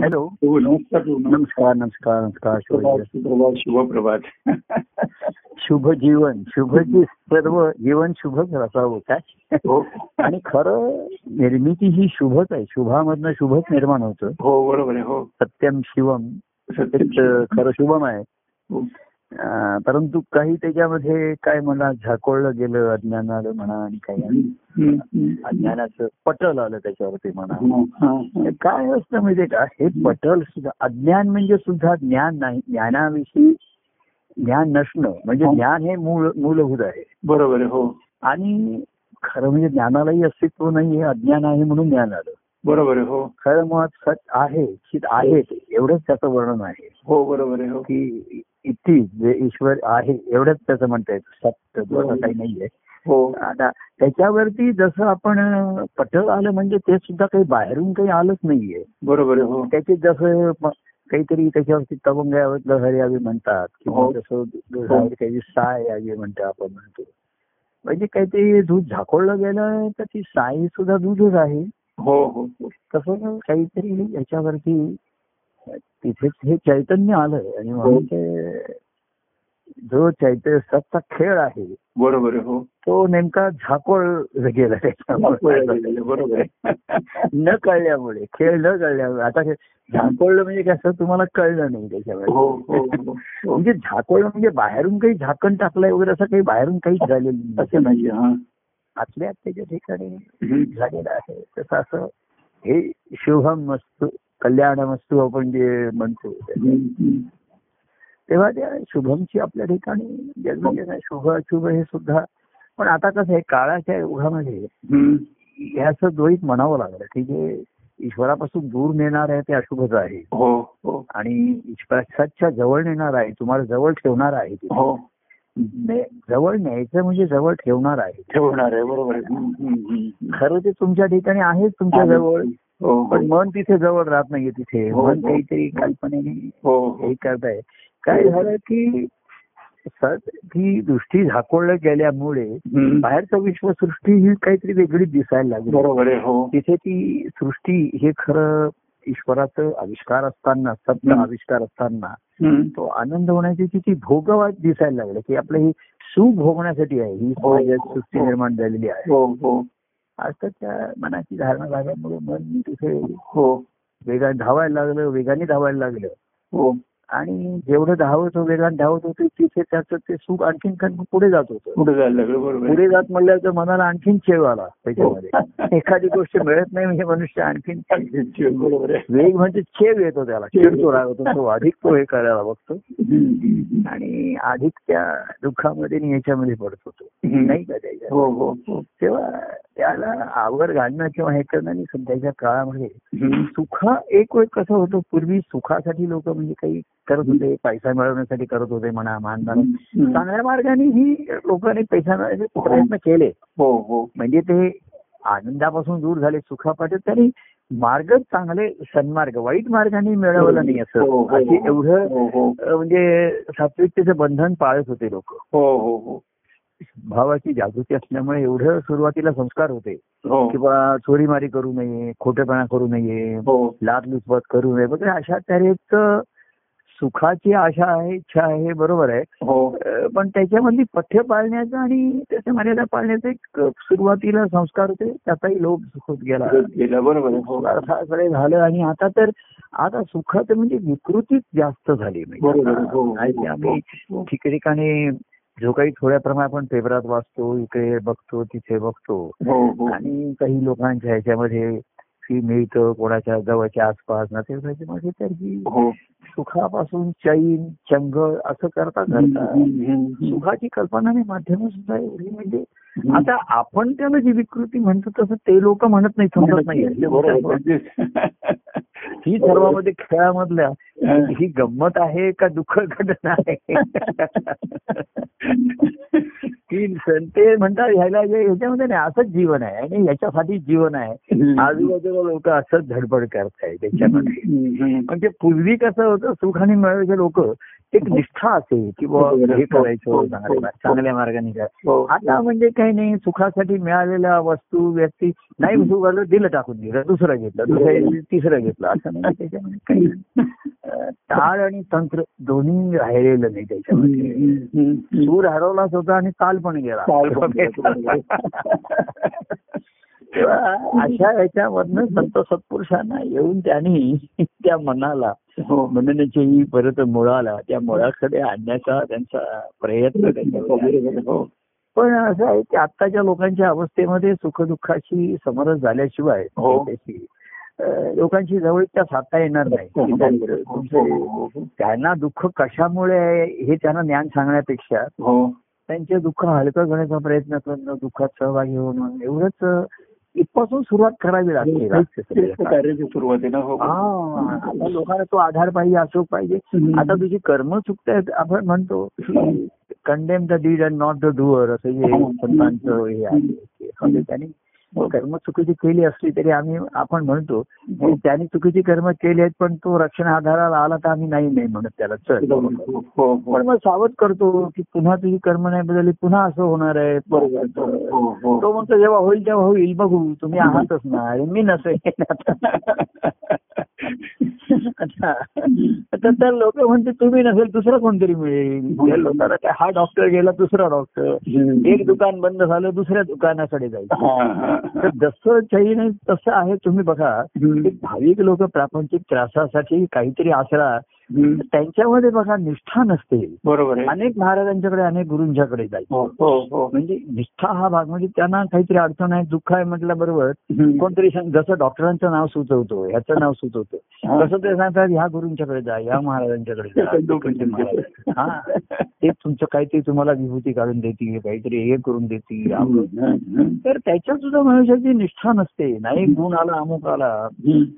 Hello. नमस्कार नमस्कार नमस्कार नमस्कार प्रभात. शुभ सुप्रभात शुभप्रभात शुभ जीवन शुभची सर्व जीवन शुभच असावं काय हो. आणि खरं निर्मिती ही शुभच आहे. शुभामधनं शुभच निर्माण होतं. हो बरोबर आहे हो. सत्यम शिवम. खरं शुभम आहे. हो. परंतु काही त्याच्यामध्ये काय मला झाकोळलं गेलं अज्ञानाला म्हणा आणि काही. अज्ञानाचं पटल आलं त्याच्यावरती म्हणा. हा, हा, हा. काय असतं माहितीये का? हे पटल सुद्धा अज्ञान म्हणजे सुद्धा ज्ञान नाही ज्ञानाविषयी ज्ञान नसणं म्हणजे हो. ज्ञान हे मूळ मूलभूत आहे. बरोबर हो. आणि खरं म्हणजे ज्ञानालाही अस्तित्व नाहीये अज्ञान आहे म्हणून ज्ञान आलं. बरोबर आहे हो. खरं मुळात सत आहे चित आहे. एवढंच त्याचं वर्णन आहे. हो बरोबर आहे हो. की इति जे ईश्वर आहे एवढंच त्याचं म्हणता येतं सत्य दुसरं काही नाहीये. हो. आता त्याच्यावरती जसं आपण पटल आलं म्हणजे ते सुद्धा काही बाहेरून काही आलंच नाहीये. बरोबर हो. त्याचे जसं काहीतरी त्याच्यावरती लहर यावी म्हणतात किंवा हो. जसं काही साय यावी म्हणते आपण म्हणतो. म्हणजे काहीतरी दूध झाकोळलं गेलं तर ती साई सुद्धा दूधच आहे. हो हो हो. तसं काहीतरी याच्यावरती तिथेच हे चैतन्य आलं आणि म्हणून ते जो चैतन्य सत्ता खेळ आहे बरोबर हो. तो नेमका झाकोळ गेला बरोबर न कळल्यामुळे खेळ न कळल्यामुळे. आता हे झाकोळलं म्हणजे कसं तुम्हाला कळलं नाही हो त्याच्यामुळे हो हो, हो. म्हणजे झाकोळलं म्हणजे बाहेरून काही झाकण टाकलंय वगैरे असं काही बाहेरून काहीच झालेलं नाही. असं नाही हा. आतल्या आत्याच्या ठिकाणी. झालेलं आहे तसं असं हे शुभम वस्तू कल्याण वस्तू आपण जे म्हणतो. तेव्हा त्या शुभमची आपल्या ठिकाणी शुभ अशुभ हे सुद्धा पण आता कसं आहे काळाच्या युगामध्ये. हे असं द्वैत म्हणावं लागलं की जे ईश्वरापासून दूर नेणार आहे ते अशुभच आहे हो हो आणि ईश्वराच्या जवळ नेणार आहे तुम्हाला जवळ ठेवणार आहे. हो ने- जवळ न्यायचं म्हणजे जवळ ठेवणार आहे ठेवणार आहे बरोबर. खरं ते तुमच्या ठिकाणी आहेच तुमच्या जवळ पण मन तिथे जवळ राहत नाहीये तिथे हो, मन हो. काहीतरी कल्पनेने हो हे हो करताय काय झालं की ही दृष्टी झाकोळल्या गेल्यामुळे. बाहेरचं विश्वसृष्टी ही काहीतरी वेगळीच दिसायला लागली बरोबर हो तिथे ती सृष्टी हे खरं ईश्वराचं आविष्कार असताना सत्य. आविष्कार असताना. तो आनंद होण्याची तिची भोगवाद दिसायला लागले की आपलं ही सुख भोगण्यासाठी आहे ही हो. सृष्टी हो. निर्माण झालेली आहे आज तर त्या मनाची धारणा झाल्यामुळे मन तिथे हो. वेगाने धावायला लागलं वेगाने धावायला लागलं. हो. आणि जेवढं धावत होतं वेगाने धावत होते तिथे त्याचं ते सुख आणखीन पुढे जात होतं. पुढे जायला लागलं. पुढे जात म्हणल्यावर तर मनाला आणखीन चेव आला त्याच्यामध्ये. एखादी गोष्ट मिळत नाही म्हणजे मनुष्य आणखीन वेग म्हणजे चेव येतो त्याला. चिडतो राहतो तो अधिक तो हे करायला बघतो. आणि अधिक त्या दुःखामध्ये आणि याच्यामध्ये पडत होतो. नाही का त्याच्या हो हो हो. तेव्हा त्याला आवर घालणं किंवा हे करणं आणि सध्याच्या काळामध्ये. सुख एक वेळ कसं होतं पूर्वी सुखासाठी लोक म्हणजे काही करत होते पैसा मिळवण्यासाठी करत होते म्हणा मानधन. चांगल्या मार्गाने ही लोकांनी पैसा मिळवण्याचे प्रयत्न केले. हो हो. म्हणजे ते आनंदापासून दूर झाले सुखापाठी तरी मार्गच चांगले सन्मार्ग वाईट मार्गाने मिळवलं नाही असं. हो, हो. एवढं म्हणजे सात्विकतेचं बंधन पाळत होते लोक. हो हो हो. भावाची जागृती असल्यामुळे एवढं सुरुवातीला संस्कार होते. किंवा चोरीमारी करू नये खोटेपणा करू नये लाचलुचपत करू नये वगैरे अशा तऱ्हेचं सुखाची आशा आहे इच्छा आहे बरोबर आहे. हो. पण त्याच्यामधली पथ्य पाळण्याचं आणि त्याच्या मर्यादा पाळण्याचे एक सुरुवातीला संस्कार होते त्याचाही लोभ होत गेला. बरोबर हो झालं आणि आता तर आता सुखाचं म्हणजे विकृतीच जास्त झाली हो, म्हणजे आणि आम्ही हो. ठिकठिकाणी जो काही थोड्या प्रमाणात आपण पेपरात वाचतो इकडे बघतो तिथे बघतो. हो हो. आणि काही लोकांच्या ह्याच्यामध्ये फी मिळतं कोणाच्या जवळच्या आसपास नातेवाईकांमध्ये तर ही हो सुखापासून चैन चंग असं करता करता. सुखाची कल्पना आणि माध्यम सुद्धा एवढी म्हणजे. आता आपण त्याला जी विकृती म्हणतो तसं ते लोक म्हणत नाही समजत नाही ही सर्वांमध्ये खेळामधल्या हा. गंमत आहे का दुःख घटना आहे? की ते म्हणतात ह्याला जे- ह्याच्यामध्ये नाही असंच जीवन आहे आणि याच्यासाठीच जीवन आहे. आजूबाजूला लोक असंच धडपड करतायत त्याच्यामध्ये. म्हणजे पूर्वी कसं होतं सुख आणि मिळवायचे लोक एक निष्ठा असेल की बुवा हे करायचं चांगल्या चांगल्या मार्गाने हो. आता म्हणजे काही नाही सुखासाठी मिळालेल्या वस्तू व्यक्ती नाही सुख आलं दिलं टाकून दिलं दुसरं घेतलं दुसरं तिसरं घेतलं असं नाही. त्याच्यामध्ये काही ताळ आणि तंत्र दोन्ही राहिलेलं नाही त्याच्यामध्ये. सूर हरवलाच होता आणि ताल पण गेला. तेव्हा अशा याच्यामधनं संत सत्पुरुषांना येऊन त्यांनी त्या मनाला हो. म्हणण्याची परत मुळाला त्या मुळाकडे आणण्याचा त्यांचा प्रयत्न आहे. हो. पण असं आहे की आत्ताच्या लोकांच्या अवस्थेमध्ये सुखदुःखाशी समरस झाल्याशिवाय हो. लोकांची जवळच्या साधता येणार नाही. हो. त्यांना दुःख कशामुळे आहे हे त्यांना ज्ञान सांगण्यापेक्षा हो. त्यांचे दुःख हलकं करण्याचा प्रयत्न करणं दुःखात सहभागी होणं एवढंच इथपासून सुरुवात करावी लागते तेच तर कार्याची सुरुवात आहे ना हो. हा आता लोकांना तो आधार पाहिजे असो पाहिजे. आता तुझी कर्म चुकतायत आपण म्हणतो condemn the deed and not the doer असं हम्म. संतांचं हे आहे त्यांनी कर्म चुकीची केली असली तरी आम्ही आपण म्हणतो की त्यांनी चुकीची कर्म केली आहेत पण तो रक्षण आधाराला आला तर आम्ही नाही नाही म्हणत त्याला. चल. हो हो पण मग सावध करतो की पुन्हा तुझी कर्म नाही बदलली पुन्हा असं होणार आहे. हो हो. तो म्हणतो जेव्हा होईल तेव्हा होईल बघू तुम्ही आहातच ना. आणि मी नसेल अच्छा. आता तर लोक म्हणते तुम्ही नसेल दुसरं कोणतरी मिळेल. लोकांना हा डॉक्टर गेला दुसरा डॉक्टर एक दुकान बंद झालं दुसऱ्या दुकानाकडे जायचं. तर जसं नाही तसं आहे तुम्ही बघा. भाविक लोक प्रापंचिक त्रासासाठी काहीतरी आसरा. त्यांच्यामध्ये बघा निष्ठा नसते बरोबर आहे अनेक महाराजांच्याकडे अनेक गुरूंच्याकडे जायचं हो हो हो म्हणजे निष्ठा हा भाग म्हणजे त्यांना काहीतरी अडचण आहे दुःख आहे म्हटलं बरोबर. कोणतरी जसं डॉक्टरांचं नाव सुचवतो ह्याचं नाव सुचवतो. तसं ते सांगतात ह्या गुरूंच्याकडे जा ह्या महाराजांच्याकडे जा. हा ते तुमचं काहीतरी तुम्हाला विभूती काढून देतील काहीतरी हे करून देतील. तर त्याच्यात सुद्धा मनुष्याची निष्ठा नसते नाही गुण आला अमुक आला.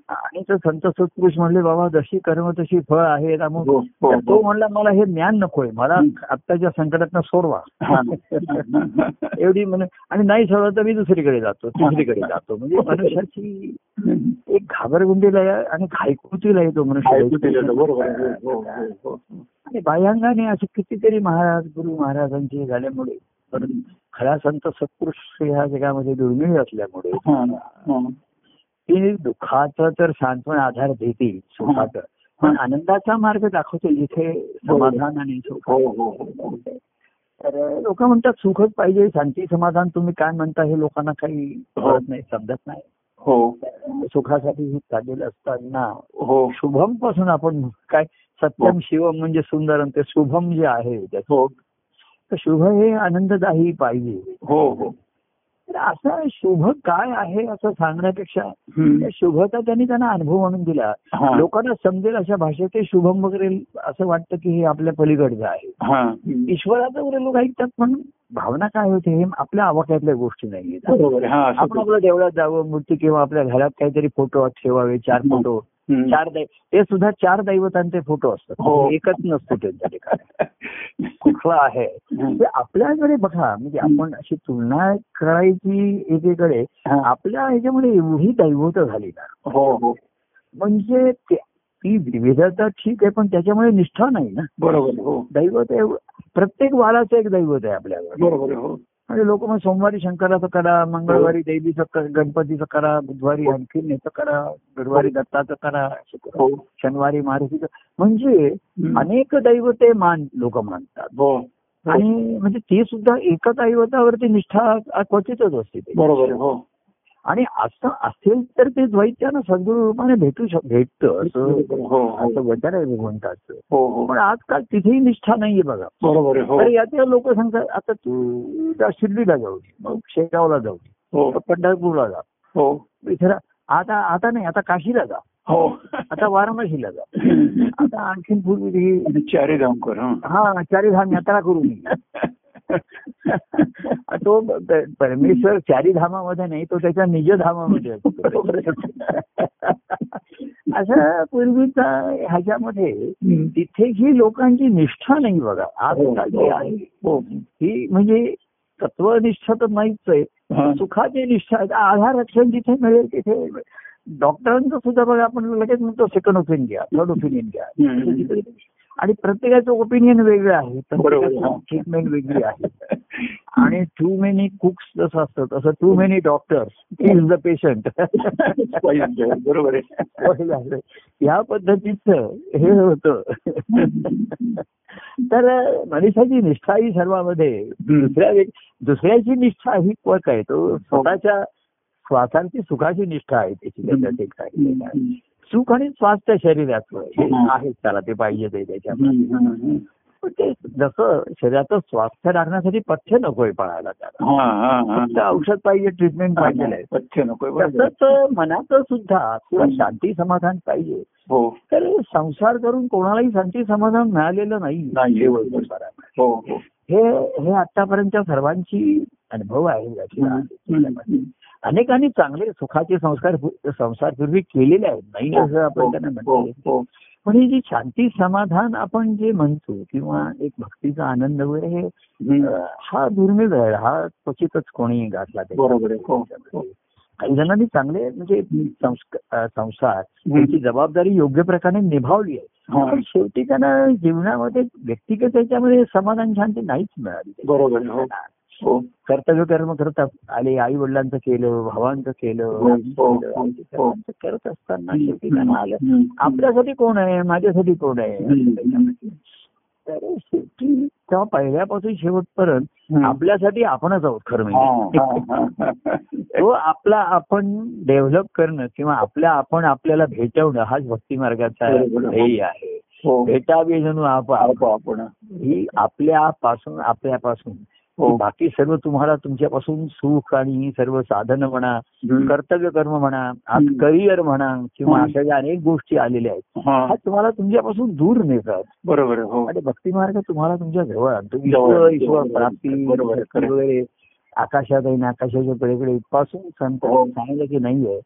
आणि तर संत सत्पुरुष म्हणले बाबा जशी कर्म तशी फळ आहेत अमुक हो, हो, तो हो. म्हणला मला हे ज्ञान नकोय मला आत्ताच्या संकटातनं सोडवा. एवढी म्हणे आणि नाही सोडलं तर मी दुसरीकडे जातो तिसरीकडे जातो म्हणजे मनुष्याची एक घाबरगुंडीला आहे आणि घायकुतीला येतो आहे. मनुष्य. आणि बाह्यांगाने असे कितीतरी महाराज गुरु महाराजांचे झाल्यामुळे खरा संत सत्पुरुष ह्या जगामध्ये दुर्मिळ असल्यामुळे. ती दुःखाचं तर सांत्वन आधार देते सुखाचं पण आनंदाचा मार्ग दाखवते जिथे समाधान आणि सुख. हो हो हो तर लोक म्हणतात सुखच पाहिजे शांती समाधान तुम्ही काय म्हणता हे लोकांना काही कळत नाही समजत नाही. हो. सुखासाठी हे चाललेलं असताना हो. शुभमपासून आपण काय सत्यम शिवम म्हणजे सुंदर ते शुभम जे आहे त्याचं शुभ हे आनंददायी पाहिजे. हो हो. तर असं शुभ काय आहे असं सांगण्यापेक्षा शुभता त्यांनी त्यांना अनुभव म्हणून दिला. लोकांना समजेल अशा भाषेत ते शुभम वगैरे असं वाटतं की हे आपल्या पलीकडचं आहे हा ईश्वराचं वगैरे लोक ऐकतात पण भावना काय होते हे आपल्या आवाक्यातल्या गोष्टी नाही. हा आपण आपल्या देवळात जावं मूर्ती किंवा आपल्या घरात काहीतरी फोटो ठेवावे चार फोटो. चार दै ते सुद्धा चार दैवतांचे फोटो असतात. हो. एकच नसतो त्यांच्या ठिकाणी. कुठला आहे. ते आपल्याकडे बघा म्हणजे आपण अशी तुलना करायची एकीकडे. आपल्या ह्याच्यामध्ये एवढी दैवत झाली ना. हो हो. म्हणजे ते- विविधता ठीक आहे पण त्याच्यामुळे निष्ठा नाही ना. बरोबर हो. दैवत आहे प्रत्येक वाराचं एक दैवत आहे आपल्याकडे बरोबर हो आणि लोक मग सोमवारी शंकराचं करा मंगळवारी देवीचं करा गणपतीचं करा बुधवारी आणखीन याचं करा गुरुवारी दत्ताचं करा. हो. शनिवारी मारुतीचं म्हणजे. अनेक दैवते मान लोक मानतात. हो. आणि म्हणजे ती सुद्धा एका दैवतावरती निष्ठा क्वचितच असते ते. बरोबर हो. आणि असं असेल तर ते द्वैत त्यांना सद्गुरु रूपाने भेटू शक भेटतं असं हो हो. असं वचन आहे भगवंताचं. हो पण आजकाल तिथेही निष्ठा नाहीये बघा. हो. तर याच्या लोक सांगतात आता तू शिर्डीला जाऊ मग शेगावला जाऊ पंढरपूरला जा. हो. इथे आता आता नाही आता काशीला जा. हो. आता वाराणसीला जा. आता आणखीन पूर्वी आणि चारी धामकर हा. हा चारी धाम यात्रा करू तो परमेश्वर चारी धामामध्ये नाही तो त्याच्या निज धामामध्ये असतो असं पूर्वीचा ह्याच्यामध्ये हम्म. तिथेही लोकांची निष्ठा नाही बघा आजकाल जी आहे हो ही म्हणजे तत्वनिष्ठा तर नाहीच आहे हा. सुखाची निष्ठा. आधार रक्षण जिथे मिळेल तिथे डॉक्टरांचं सुद्धा बघा आपण लगेच म्हणतो सेकंड ओपिनियन घ्या थर्ड ओपिनियन घ्या आणि प्रत्येकाचं ओपिनियन वेगळं आहे. प्रत्येकाची हा. ट्रीटमेंट वेगळी आहे. आणि टू मेनी कुक्स जसं असतं तसं too many doctors is the patient बरोबर आहे. या पद्धतीचं हे होतं. तर मनुष्याची निष्ठा ही सर्वांमध्ये. दुसऱ्या दुसऱ्याची निष्ठा ही पक आहे. तो स्वतःच्या श्वासांची सुखाची निष्ठा आहे त्याची. सुख आणि स्वास्थ्य शरीराचं हे हं. आहे त्याला ते पाहिजे ते त्याच्यामध्ये. ते जसं शरीराचं स्वास्थ्य राखण्यासाठी पथ्य नकोय पळायला त्याला. फक्त औषध पाहिजे ट्रीटमेंट पाहिजे. पथ्य नकोय. तसंच मनाचं सुद्धा तुला शांती समाधान पाहिजे. हो. तर संसार करून कोणालाही शांती समाधान मिळालेलं नाही. हे. हो हो आतापर्यंतच्या सर्वांची अनुभव आहे याची. अनेकांनी चांगले सुखाचे संस्कार संसार पूर्वी केलेले आहेत. नाही असं आपण त्यांना हो म्हणतो हो. पण ही जी शांती समाधान आपण जे म्हणतो किंवा एक भक्तीचा आनंद वगैरे हे हा दुर्मिळ आहे. हा क्वचितच कोणी गाठला. बरोबर हो हो. काही जणांनी चांगले म्हणजे संसार त्यांची जबाबदारी योग्य प्रकारे निभावली आहे. हा. पण शेवटी त्यांना जीवनामध्ये व्यक्तिगत याच्यामध्ये समाधान शांती नाहीच मिळाली. बरोबर हो. हो कर्तव्य कर्म करतात आले आई वडिलांचं केलं भावांचं केलं हो, हो, हो, करत असताना शेवटी त्यांना आलं. आपल्यासाठी कोण आहे? माझ्यासाठी कोण आहे. तर शेवटी तेव्हा पहिल्यापासून शेवटपर्यंत. आपल्यासाठी आपणच आहोत खरं हा, म्हणजे. हा, हा, हा. तो आपला आपण डेव्हलप करणं किंवा आपल्या आपण आपल्याला भेटवणं हाच भक्ती मार्गाचा. ध्येय आहे. हो. भेटावे जणू आप आपण ही आपल्यापासून आपल्यापासून हो बाकी सर्व तुम्हाला तुमच्यापासून सुख आणि सर्व साधन म्हणा. कर्तव्य कर्म म्हणा आज. करिअर म्हणा किंवा. अशा ज्या अनेक गोष्टी आलेल्या आहेत हा हा तुम्हाला तुमच्यापासून दूर नेतात बरोबर हो आणि भक्ती मार्ग तुम्हाला तुमच्या जवळ आणतो ईश्वर प्राप्ती. वगैरे आकाशात आहे आकाशाच्या पलीकडे इथपासून संत हो. सांगितलं की नाहीये हो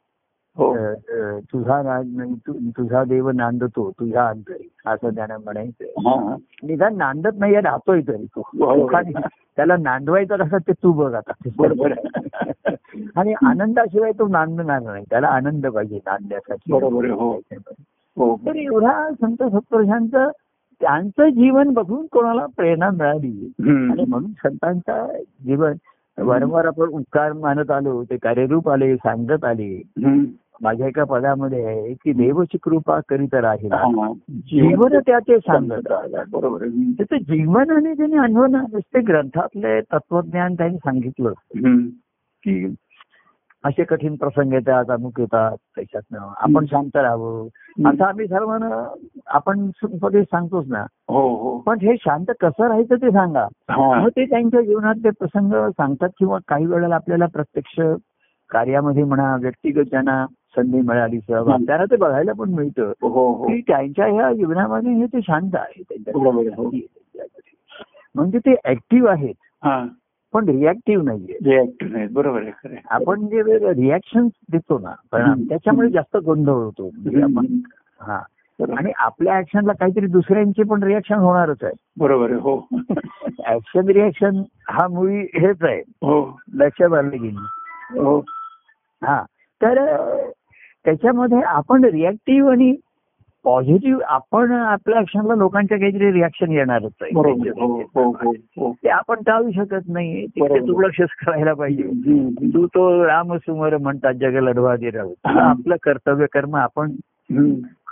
तुझा ना- तु- तुझा देव नांदतो तुझ्या अंतरी असं त्यानं म्हणायचं हा निदान नांदत नाहीये राहतोय तरी तो बरोबर. सुखाने त्याला नांदवायचं कसं ते तू बघ आता. आणि आनंदाशिवाय तो नांदणार नाही त्याला आनंद पाहिजे नांदण्यासाठी हो. हो तर एवढा संत सत्पुरुषांचं त्यांचं जीवन बघून कोणाला प्रेरणा मिळाली. आणि म्हणून संतांचा जीवन वारंवार आपण उपकार मानत आलो ते कार्यरूप आले सांगत आले. माझ्या एका पदामध्ये आहे की देवची कृपा करीत राहील. जीवन त्याचे सांगत बरोबर आहे. हम्म. त्याचं जीवन आणि त्यांनी अनुभव नुसते ग्रंथातले तत्वज्ञान त्यांनी सांगितलं. की असे कठीण प्रसंग येतात अमुक येतात त्याच्यातनं आपण शांत राहावं असं आम्ही सर्वांना आपण सांगतोच ना हो हो पण हे शांत कसं राहायचं ते सांगा. मग ते त्यांच्या जीवनातले प्रसंग सांगतात किंवा काही वेळेला आपल्याला प्रत्यक्ष कार्यामध्ये म्हणा व्यक्तिगत ज्यांना संधी मिळाली सहभाग. त्यांना ते बघायला पण मिळतं. हो हो. की त्यांच्या ह्या जीवनामध्ये हे ते शांत आहे. त्यांच्या हो. म्हणजे ते ऍक्टिव्ह आहेत. हा. पण रिॲक्टिव्ह नाहीये. रिॲक्टिव्ह नाहीत. बरोबर आहे. आपण जे रिॲक्शन देतो ना परिणाम. त्याच्यामुळे जास्त गोंधळ होतो. म्हणजे आपण हा. आणि आपल्या ऍक्शनला काहीतरी दुसऱ्यांचे पण रिॲक्शन होणारच आहे. बरोबर आहे हो. ऍक्शन रिॲक्शन हा मुळी हेच आहे. हो. लक्षात आलं की नाही? हो. हा. तर त्याच्यामध्ये आपण रिॲक्टिव्ह आणि पॉझिटिव्ह आपण आपल्या ऍक्शनला लोकांच्या काहीतरी रिॲक्शन येणारच आहे. हो हो हो ते आपण टाळू शकत नाही तिथे. दुर्लक्षच करायला पाहिजे. तू तो राम सुमर म्हणतात जग लढवा दे आपलं कर्तव्य कर्म आपण.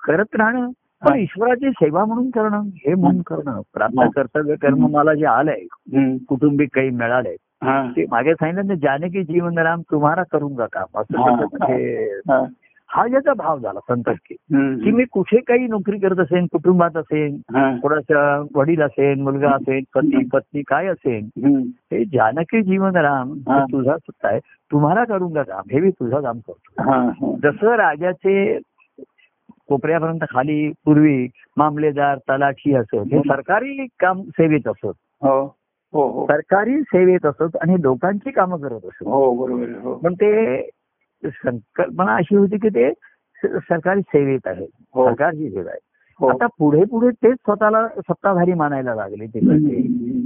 करत राहणं पण. ईश्वराची सेवा म्हणून करणं हे म्हणून करणं प्राप्त. कर्तव्य कर्म मला जे आलंय. कुटुंबिक काही मिळालंय हा. ते मागे सांगितलं ना जानकी जीवन राम तुम्हाला करूंगा काम असं हा. ज्याचा भाव झाला संतर्की की. मी कुठे काही नोकरी करत असेन कुटुंबात असेन हा. कोणाचा वडील असेल मुलगा असेल पती पत्नी काय असेल. हे जानकी जीवन राम तुझा सुद्धा आहे तुम्हाला करूंगा काम हे मी तुझं काम करतो. जसं राजाचे कोपऱ्यापर्यंत खाली पूर्वी मामलेदार तलाठी असत हे सरकारी काम सेवेत असत हो हो हो सरकारी सेवेत असत आणि लोकांची कामं करत असत पण ते संकल्पना अशी होती की ते सरकारी सेवेत आहे. हो. सरकारची सेवा आहे. हो. आता पुढे पुढे तेच स्वतःला सत्ताधारी मानायला लागले ते.